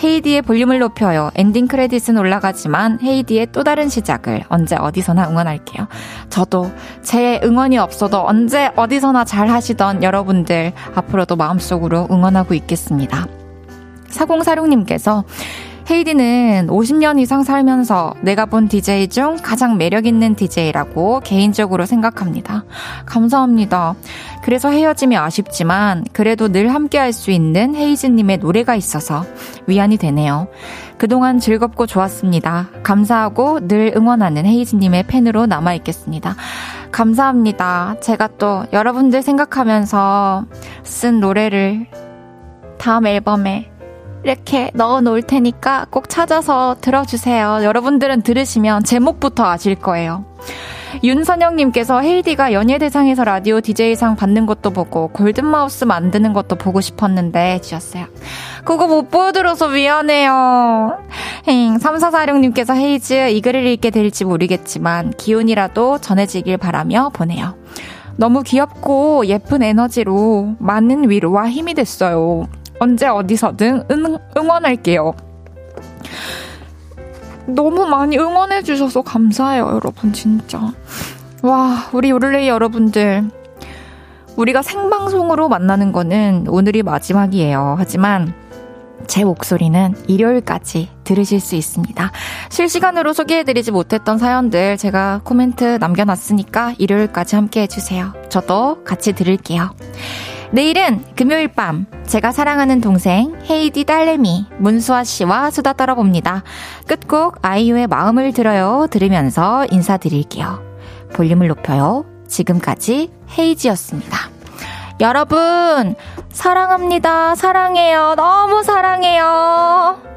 헤이디의 볼륨을 높여요. 엔딩 크레딧은 올라가지만 헤이디의 또 다른 시작을 언제 어디서나 응원할게요. 저도 제 응원이 없어도 언제 어디서나 잘 하시던 여러분들 앞으로도 마음속으로 응원하고 있겠습니다. 4046님께서 헤이디는 50년 이상 살면서 내가 본 DJ 중 가장 매력 있는 DJ라고 개인적으로 생각합니다. 감사합니다. 그래서 헤어짐이 아쉽지만 그래도 늘 함께 할 수 있는 헤이즈님의 노래가 있어서 위안이 되네요. 그동안 즐겁고 좋았습니다. 감사하고 늘 응원하는 헤이즈님의 팬으로 남아있겠습니다. 감사합니다. 제가 또 여러분들 생각하면서 쓴 노래를 다음 앨범에 이렇게 넣어 놓을 테니까 꼭 찾아서 들어주세요. 여러분들은 들으시면 제목부터 아실 거예요. 윤선영님께서 헤이디가 연예대상에서 라디오 DJ상 받는 것도 보고 골든마우스 만드는 것도 보고 싶었는데 주셨어요. 그거 못 보여드려서 미안해요. 행, 3446님께서 헤이즈 이 글을 읽게 될지 모르겠지만 기운이라도 전해지길 바라며 보내요. 너무 귀엽고 예쁜 에너지로 많은 위로와 힘이 됐어요. 언제 어디서든 응, 응원할게요. 너무 많이 응원해주셔서 감사해요, 여러분, 진짜. 와, 우리 요를레이 여러분들. 우리가 생방송으로 만나는 거는 오늘이 마지막이에요. 하지만 제 목소리는 일요일까지 들으실 수 있습니다. 실시간으로 소개해드리지 못했던 사연들 제가 코멘트 남겨놨으니까 일요일까지 함께 해주세요. 저도 같이 들을게요. 내일은 금요일 밤 제가 사랑하는 동생 헤이디 딸내미 문수아 씨와 수다 떨어봅니다. 끝곡 아이유의 마음을 들어요 들으면서 인사드릴게요. 볼륨을 높여요. 지금까지 헤이지였습니다. 여러분 사랑합니다. 사랑해요. 너무 사랑해요.